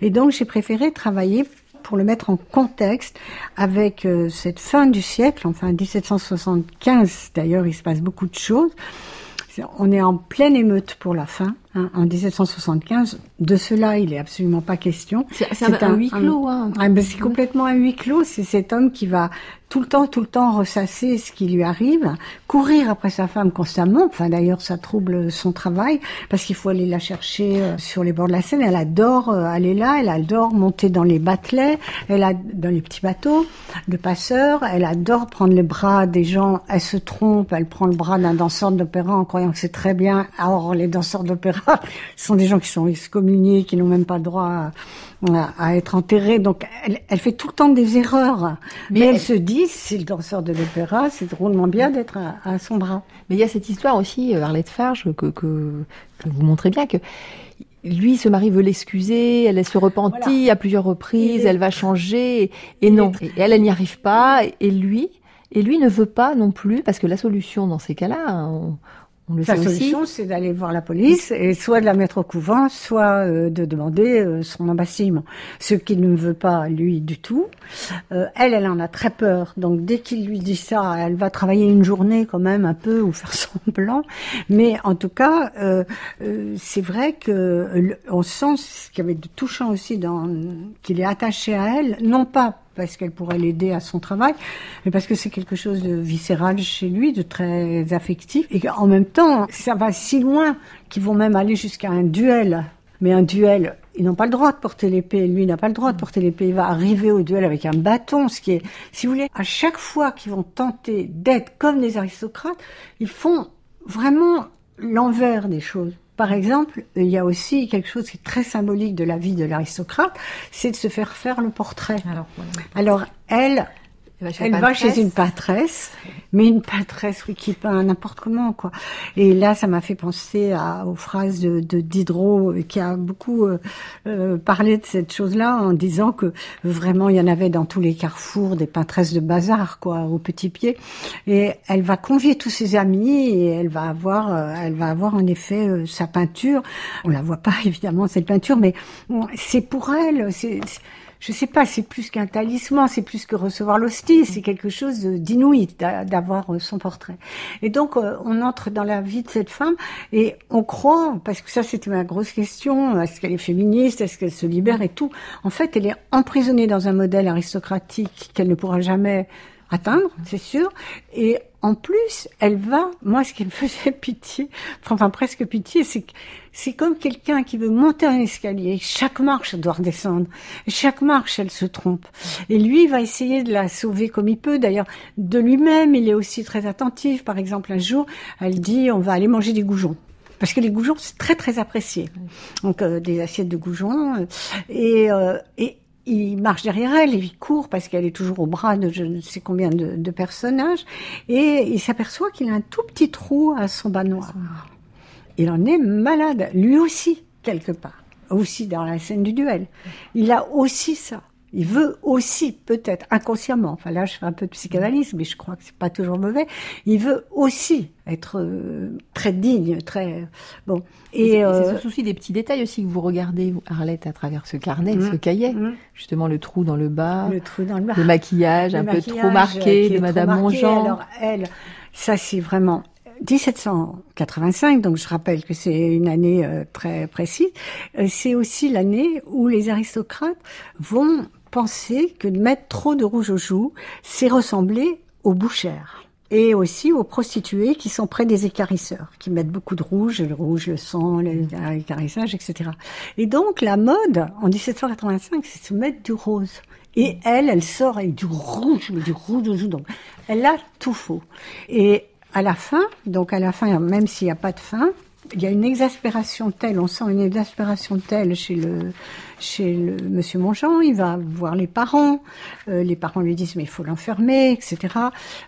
[SPEAKER 5] Et donc j'ai préféré travailler pour le mettre en contexte avec euh, cette fin du siècle, enfin 1775 d'ailleurs, il se passe beaucoup de choses. On est en pleine émeute pour la fin, hein, en 1775. De cela, il est absolument pas question.
[SPEAKER 3] C'est un, un, huis clos. Hein.
[SPEAKER 5] Ah, c'est complètement un huis clos. C'est cet homme qui va tout le temps, tout le temps ressasser ce qui lui arrive, courir après sa femme constamment. Enfin, d'ailleurs, ça trouble son travail parce qu'il faut aller la chercher euh, sur les bords de la Seine. Elle adore euh, aller là, elle adore monter dans les batelets, elle a dans les petits bateaux de passeurs, elle adore prendre le bras des gens. Elle se trompe, elle prend le bras d'un danseur d'opéra en croyant que c'est très bien. Or, les danseurs d'opéra sont des gens qui sont excommuniés, qui n'ont même pas le droit à à, être enterrée. Donc, elle, elle, fait tout le temps des erreurs. Mais, elle, se dit, c'est le danseur de l'opéra, c'est drôlement bien d'être à, son bras.
[SPEAKER 3] Mais il y a cette histoire aussi, euh, Arlette Farge, que, que, que vous montrez bien, que lui, ce mari veut l'excuser, elle, se repentit à plusieurs reprises, elle va changer, et, non. Et elle, elle n'y arrive pas, et lui, et lui ne veut pas non plus, parce que la solution dans ces cas-là,
[SPEAKER 5] la solution, c'est d'aller voir la police et soit de la mettre au couvent, soit euh, de demander euh, son embassement. Ce qu'il ne veut pas, lui, du tout. Euh, elle, elle en a très peur. Donc, dès qu'il lui dit ça, elle va travailler une journée quand même un peu ou faire semblant. Mais en tout cas, c'est vrai que on sent ce qu'il y avait de touchant aussi dans qu'il est attaché à elle, non pas parce qu'elle pourrait l'aider à son travail, mais parce que c'est quelque chose de viscéral chez lui, de très affectif, et qu'en même temps, ça va si loin qu'ils vont même aller jusqu'à un duel. Mais un duel, ils n'ont pas le droit de porter l'épée. Lui n'a pas le droit de porter l'épée. Il va arriver au duel avec un bâton, ce qui est, si vous voulez, à chaque fois qu'ils vont tenter d'être comme des aristocrates, ils font vraiment l'envers des choses. Par exemple, il y a aussi quelque chose qui est très symbolique de la vie de l'aristocrate, c'est de se faire faire le portrait. Alors, Alors elle, elle va chez une patresse, mais une patresse oui, qui peint n'importe comment quoi. Et là, ça m'a fait penser à, aux phrases de, de Diderot qui a beaucoup euh, euh, parlé de cette chose-là en disant que vraiment il y en avait dans tous les carrefours des paintresses de bazar quoi, au petit pied. Et elle va convier tous ses amis et elle va avoir, euh, elle va avoir en effet sa peinture. On la voit pas évidemment cette peinture, mais c'est pour elle. c'est je sais pas, c'est plus qu'un talisman, c'est plus que recevoir l'hostie, c'est quelque chose d'inouï d'avoir euh, son portrait. Et donc, euh, on entre dans la vie de cette femme et on croit, parce que ça c'était ma grosse question, est-ce qu'elle est féministe, est-ce qu'elle se libère et tout. En fait, elle est emprisonnée dans un modèle aristocratique qu'elle ne pourra jamais atteindre, c'est sûr. Et en plus, elle va, moi, ce qui me faisait pitié, enfin presque pitié, c'est que c'est comme quelqu'un qui veut monter un escalier. Chaque marche doit redescendre. Chaque marche, elle se trompe. Et lui, il va essayer de la sauver comme il peut. D'ailleurs, de lui-même, il est aussi très attentif. Par exemple, un jour, elle dit, on va aller manger des goujons parce que les goujons c'est très très apprécié. Donc euh, des assiettes de goujons euh, et, euh, et il marche derrière elle, il court parce qu'elle est toujours au bras de je ne sais combien de, personnages, et il s'aperçoit qu'il a un tout petit trou à son bas noir. Il en est malade, lui aussi, quelque part, aussi dans la scène du duel. Il a aussi ça. Il veut aussi, peut-être inconsciemment, enfin là je fais un peu de psychanalyse, mais je crois que c'est pas toujours mauvais, il veut aussi être euh, très digne, très bon.
[SPEAKER 3] Et c'est euh, ce souci des petits détails aussi que vous regardez, Arlette, à travers ce carnet, ce mmh. cahier. Mmh. Justement, le trou dans le bas,
[SPEAKER 5] le trou dans le bas,
[SPEAKER 3] le maquillage un peu trop marqué de Madame Mongeant.
[SPEAKER 5] Alors elle, ça c'est vraiment 1785, donc je rappelle que c'est une année euh, très précise, c'est aussi l'année où les aristocrates vont penser que de mettre trop de rouge aux joues, c'est ressembler aux bouchères et aussi aux prostituées qui sont près des écarisseurs, qui mettent beaucoup de rouge, le rouge, le sang, l'écarissage, etc. Et donc la mode en 1785, c'est se mettre du rose. Et elle, elle sort avec du rouge, du rouge aux joues. Donc elle a tout faux. Et à la fin, donc à la fin, même s'il n'y a pas de fin, il y a une exaspération telle, on sent une exaspération telle chez le chez le monsieur Mongeant. Il va voir les parents. Euh, les parents lui disent mais il faut l'enfermer, etc.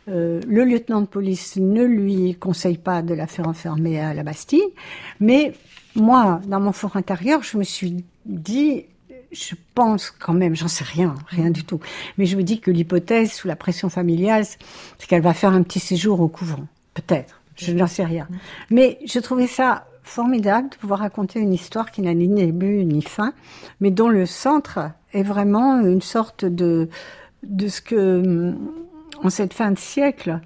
[SPEAKER 5] Euh, le lieutenant de police ne lui conseille pas de la faire enfermer à la Bastille. Mais moi, dans mon fort intérieur, je me suis dit je pense quand même, j'en sais rien, rien du tout. Mais je me dis que l'hypothèse, sous la pression familiale, c'est qu'elle va faire un petit séjour au couvent. Peut-être je n'en sais rien. Mais je trouvais ça formidable de pouvoir raconter une histoire qui n'a ni début ni fin, mais dont le centre est vraiment une sorte de, de ce que, en cette fin de siècle,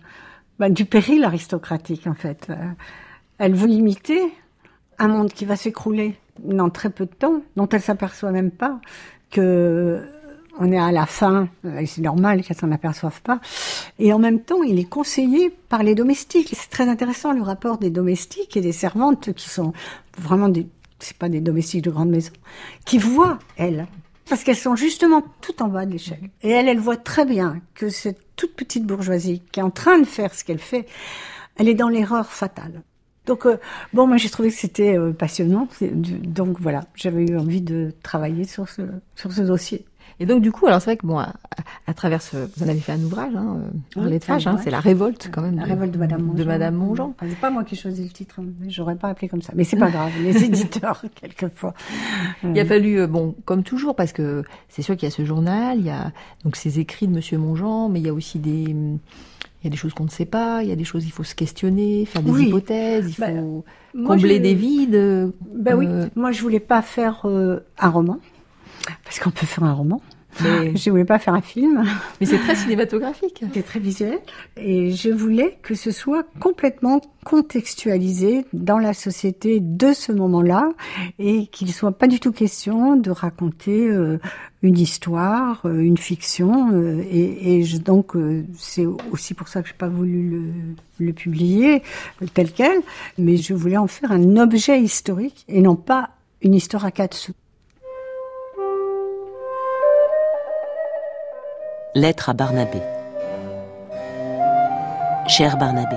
[SPEAKER 5] ben, du péril aristocratique en fait. Elle veut l'imiter, un monde qui va s'écrouler dans très peu de temps, dont elle s'aperçoit même pas que on est à la fin, et c'est normal qu'elle s'en aperçoive pas. Et en même temps, il est conseillé par les domestiques. C'est très intéressant le rapport des domestiques et des servantes qui sont vraiment des, c'est pas des domestiques de grande maison, qui voient elles, parce qu'elles sont justement tout en bas de l'échelle. Et elle, elle voit très bien que cette toute petite bourgeoisie qui est en train de faire ce qu'elle fait, elle est dans l'erreur fatale. Donc euh, bon, moi j'ai trouvé que c'était euh, passionnant. Donc voilà, j'avais eu envie de travailler sur ce sur ce dossier.
[SPEAKER 3] Et donc du coup, alors c'est vrai que bon, à, travers ce, vous en avez fait un ouvrage, hein, euh, hein, c'est la révolte quand même.
[SPEAKER 5] La révolte de Madame Mongeant.
[SPEAKER 3] De Madame Mongeant.
[SPEAKER 5] c'est pas moi qui choisis le titre, hein, j'aurais pas appelé comme ça, mais c'est pas grave. les éditeurs quelquefois.
[SPEAKER 3] Il a fallu, euh, bon, comme toujours, parce que c'est sûr qu'il y a ce journal, il y a donc ces écrits de Monsieur Mongeant, mais il y a aussi des il y a des choses qu'on ne sait pas, il y a des choses il faut se questionner, faire des hypothèses, il bah, faut combler des vides.
[SPEAKER 5] Ben oui, euh, moi je voulais pas faire un roman parce qu'on peut faire un roman. Mais... Je voulais pas faire un film.
[SPEAKER 3] Mais c'est très cinématographique.
[SPEAKER 5] C'est très visuel. Et je voulais que ce soit complètement contextualisé dans la société de ce moment-là et qu'il soit pas du tout question de raconter euh, une histoire, euh, une fiction. Euh, et, et donc, c'est aussi pour ça que j'ai pas voulu le, le publier tel quel. Mais je voulais en faire un objet historique et non pas une histoire à quatre sous.
[SPEAKER 2] Lettre à Barnabé. Cher Barnabé,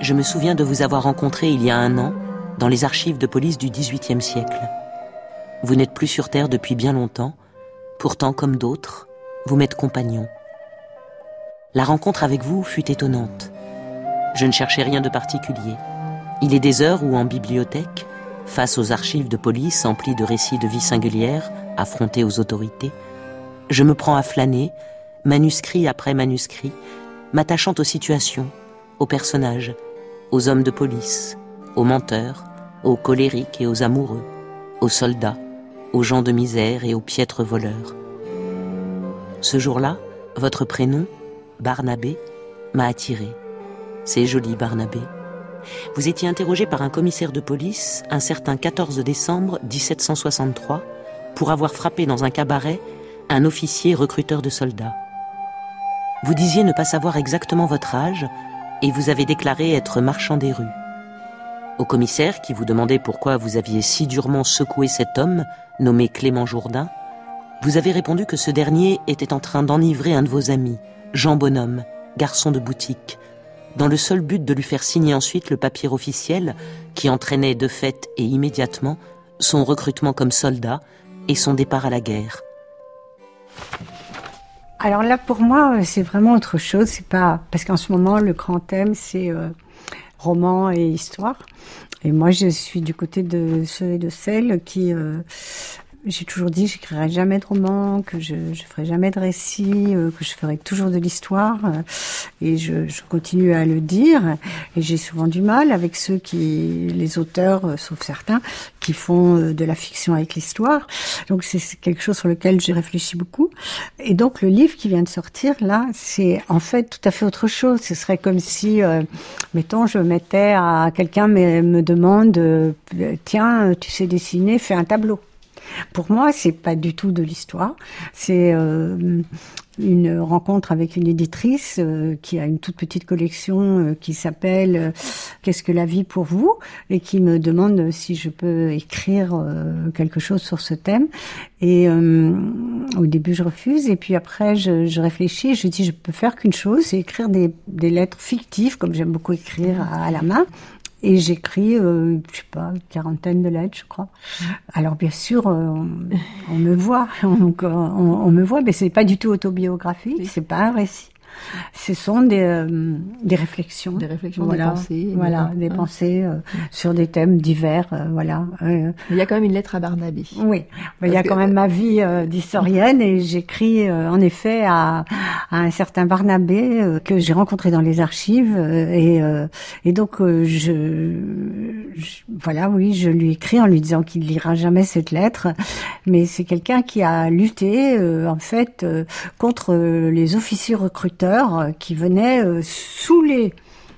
[SPEAKER 2] je me souviens de vous avoir rencontré il y a un an dans les archives de police du XVIIIe siècle. Vous n'êtes plus sur Terre depuis bien longtemps, pourtant comme d'autres, vous m'êtes compagnon. La rencontre avec vous fut étonnante. Je ne cherchais rien de particulier. Il est des heures où en bibliothèque, face aux archives de police emplies de récits de vie singulière, affrontés aux autorités, je me prends à flâner, manuscrit après manuscrit, m'attachant aux situations, aux personnages, aux hommes de police, aux menteurs, aux colériques et aux amoureux, aux soldats, aux gens de misère et aux piètres voleurs. Ce jour-là, votre prénom, Barnabé, m'a attiré. C'est joli, Barnabé. Vous étiez interrogé par un commissaire de police un certain 14 décembre 1763 pour avoir frappé dans un cabaret un officier recruteur de soldats. Vous disiez ne pas savoir exactement votre âge et vous avez déclaré être marchand des rues. Au commissaire qui vous demandait pourquoi vous aviez si durement secoué cet homme, nommé Clément Jourdain, vous avez répondu que ce dernier était en train d'enivrer un de vos amis, Jean Bonhomme, garçon de boutique, dans le seul but de lui faire signer ensuite le papier officiel qui entraînait de fait et immédiatement son recrutement comme soldat et son départ à la guerre.
[SPEAKER 5] Alors là, pour moi, euh, c'est vraiment autre chose. C'est pas parce qu'en ce moment, le grand thème, c'est euh, roman et histoire. Et moi, je suis du côté de ceux et de celles qui euh, j'ai toujours dit, j'écrirai jamais de roman, que je, je ferai jamais de récit, euh, que je ferai toujours de l'histoire, euh, et je, je, continue à le dire. Et j'ai souvent du mal avec ceux qui, les auteurs, euh, sauf certains, qui font de la fiction avec l'histoire. Donc c'est quelque chose sur lequel j'ai réfléchi beaucoup. Et donc le livre qui vient de sortir là, c'est en fait tout à fait autre chose. Ce serait comme si, mettons, je mettais à quelqu'un me, me demande, tiens, tu sais dessiner, fais un tableau. Pour moi, c'est pas du tout de l'histoire. C'est euh, une rencontre avec une éditrice euh, qui a une toute petite collection euh, qui s'appelle Qu'est-ce que la vie pour vous? Et qui me demande si je peux écrire quelque chose sur ce thème. Et au début, je refuse et puis après, je, réfléchis. je dis, je peux faire qu'une chose, c'est écrire des lettres fictives, comme j'aime beaucoup écrire à la main. Et j'écris, euh, je sais pas, une quarantaine de lettres, je crois. Alors bien sûr, euh, on, me voit, on, on, me voit, mais c'est pas du tout autobiographique, c'est pas un récit. Ce sont des, euh, des réflexions.
[SPEAKER 3] Des réflexions, des pensées.
[SPEAKER 5] Voilà, des, pensées euh, sur des thèmes divers, euh, voilà.
[SPEAKER 3] il y a quand même une lettre à Barnabé.
[SPEAKER 5] Oui, il y a quand même ma vie d'historienne et j'écris en effet à, à, un certain Barnabé que j'ai rencontré dans les archives et, et donc je, voilà, oui, je lui écris en lui disant qu'il lira jamais cette lettre, mais c'est quelqu'un qui a lutté en fait contre les officiers recruteurs euh, qui venaient euh, saouler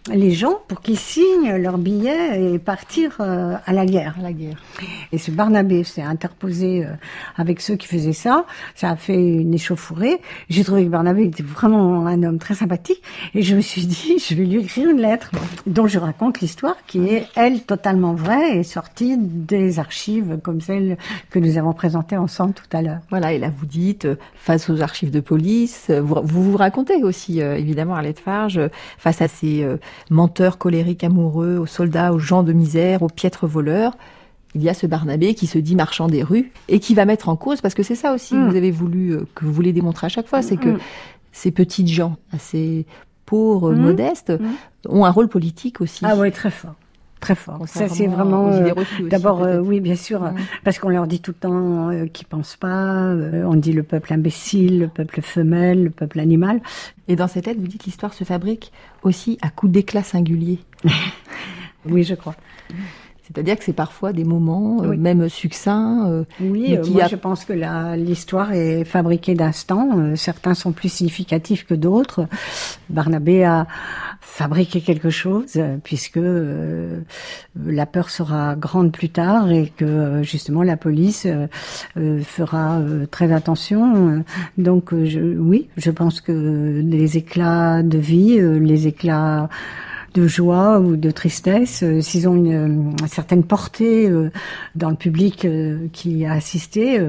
[SPEAKER 5] les gens pour qu'ils signent leur billet et partir euh, à la guerre.
[SPEAKER 3] À la guerre.
[SPEAKER 5] Et ce Barnabé s'est interposé euh, avec ceux qui faisaient ça. Ça a fait une échauffourée. J'ai trouvé que Barnabé était vraiment un homme très sympathique. Et je me suis dit, je vais lui écrire une lettre dont je raconte l'histoire qui est, elle, totalement vraie et sortie des archives comme celle que nous avons présentée ensemble tout à l'heure.
[SPEAKER 3] Voilà, et là vous dites, euh, face aux archives de police, vous vous, vous racontez aussi, évidemment, Arlette Farge, face à ces menteurs colériques amoureux, aux soldats, aux gens de misère, aux piètres voleurs. Il y a ce Barnabé qui se dit marchand des rues et qui va mettre en cause, parce que c'est ça aussi que
[SPEAKER 5] Mm.
[SPEAKER 3] vous avez voulu, euh, que vous voulez démontrer à chaque fois, c'est que
[SPEAKER 5] Mm.
[SPEAKER 3] ces petites gens, assez pauvres,
[SPEAKER 5] Mm.
[SPEAKER 3] modestes, ont un rôle politique aussi.
[SPEAKER 5] Ah oui, très fort. Très fort. Ça, c'est vraiment. euh, D'abord, euh, oui, bien sûr, parce qu'on leur dit tout le temps euh, qu'ils pensent pas. euh, on dit le peuple imbécile, le peuple femelle, le peuple animal.
[SPEAKER 3] Et dans cette lettre, vous dites l'histoire se fabrique aussi à coups d'éclat singuliers.
[SPEAKER 5] Oui, je crois.
[SPEAKER 3] C'est-à-dire que c'est parfois des moments, euh, même succincts, euh,
[SPEAKER 5] Oui, euh, moi
[SPEAKER 3] a-
[SPEAKER 5] je pense que l'histoire est fabriquée d'instants. Certains sont plus significatifs que d'autres. Barnabé a fabriqué quelque chose puisque euh, la peur sera grande plus tard et que justement la police fera très attention. Donc je, oui, je pense que les éclats de vie, les éclats de joie ou de tristesse, euh, s'ils ont une, euh, certaine portée euh, dans le public qui a assisté,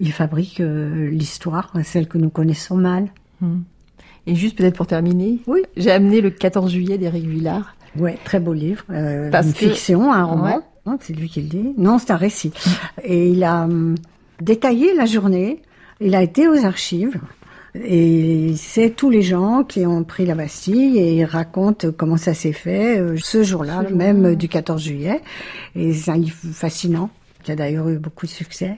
[SPEAKER 5] ils fabriquent l'histoire, celle que nous connaissons mal.
[SPEAKER 3] Hmm. Et juste peut-être pour terminer,
[SPEAKER 5] Oui.
[SPEAKER 3] j'ai amené le 14 juillet d'Éric Villard.
[SPEAKER 5] Ouais, très beau livre, une
[SPEAKER 3] que-
[SPEAKER 5] fiction, un roman.
[SPEAKER 3] Ouais.
[SPEAKER 5] Hein, c'est lui qui le dit. Non, c'est un récit. Et il a hum, détaillé la journée. Il a été aux archives. Et c'est tous les gens qui ont pris la Bastille et il raconte comment ça s'est fait euh, ce jour-là, même du 14 juillet. Et c'est un livre fascinant qui a d'ailleurs eu beaucoup de succès.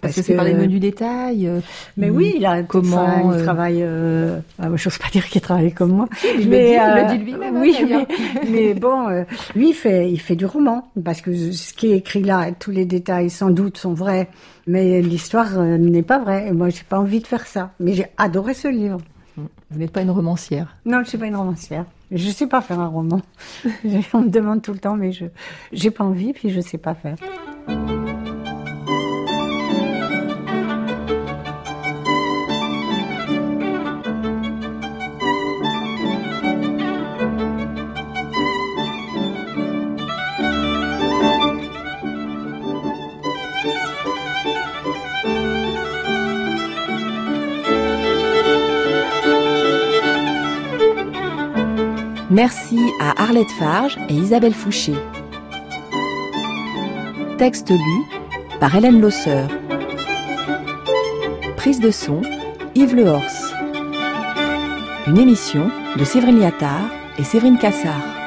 [SPEAKER 3] Parce, que c'est par les menus détails. euh,
[SPEAKER 5] Mais oui, il a
[SPEAKER 3] comment,
[SPEAKER 5] il
[SPEAKER 3] euh,
[SPEAKER 5] travaille. Euh, ah, moi, j'ose pas dire qu'il travaille comme moi.
[SPEAKER 3] il le
[SPEAKER 5] Mais,
[SPEAKER 3] dit, le
[SPEAKER 5] euh,
[SPEAKER 3] dit lui-même, hein,
[SPEAKER 5] Oui, mais, mais bon, euh, lui, il fait, il fait du roman parce que ce qui est écrit là, tous les détails sans doute sont vrais, mais l'histoire n'est pas vraie. Et moi, j'ai pas envie de faire ça. Mais j'ai adoré ce livre.
[SPEAKER 3] Vous n'êtes pas une romancière.
[SPEAKER 5] Non, je suis pas une romancière. Je sais pas faire un roman. On me demande tout le temps, mais je j'ai pas envie, puis je sais pas faire.
[SPEAKER 2] Merci à Arlette Farge et Isabelle Fouché. Texte lu par Hélène Losseur. Prise de son, Yves Lehors. Une émission de Séverine Liattard et Séverine Cassard.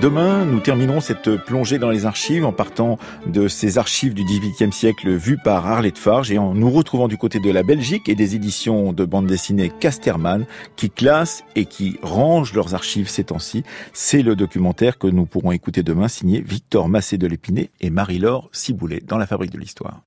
[SPEAKER 1] Demain, nous terminerons cette plongée dans les archives en partant de ces archives du XVIIIe siècle vues par Arlette Farge et en nous retrouvant du côté de la Belgique et des éditions de bande dessinée Casterman qui classent et qui rangent leurs archives ces temps-ci. C'est le documentaire que nous pourrons écouter demain signé Victor Massé de l'Épinay et Marie-Laure Ciboulet dans la Fabrique de l'Histoire.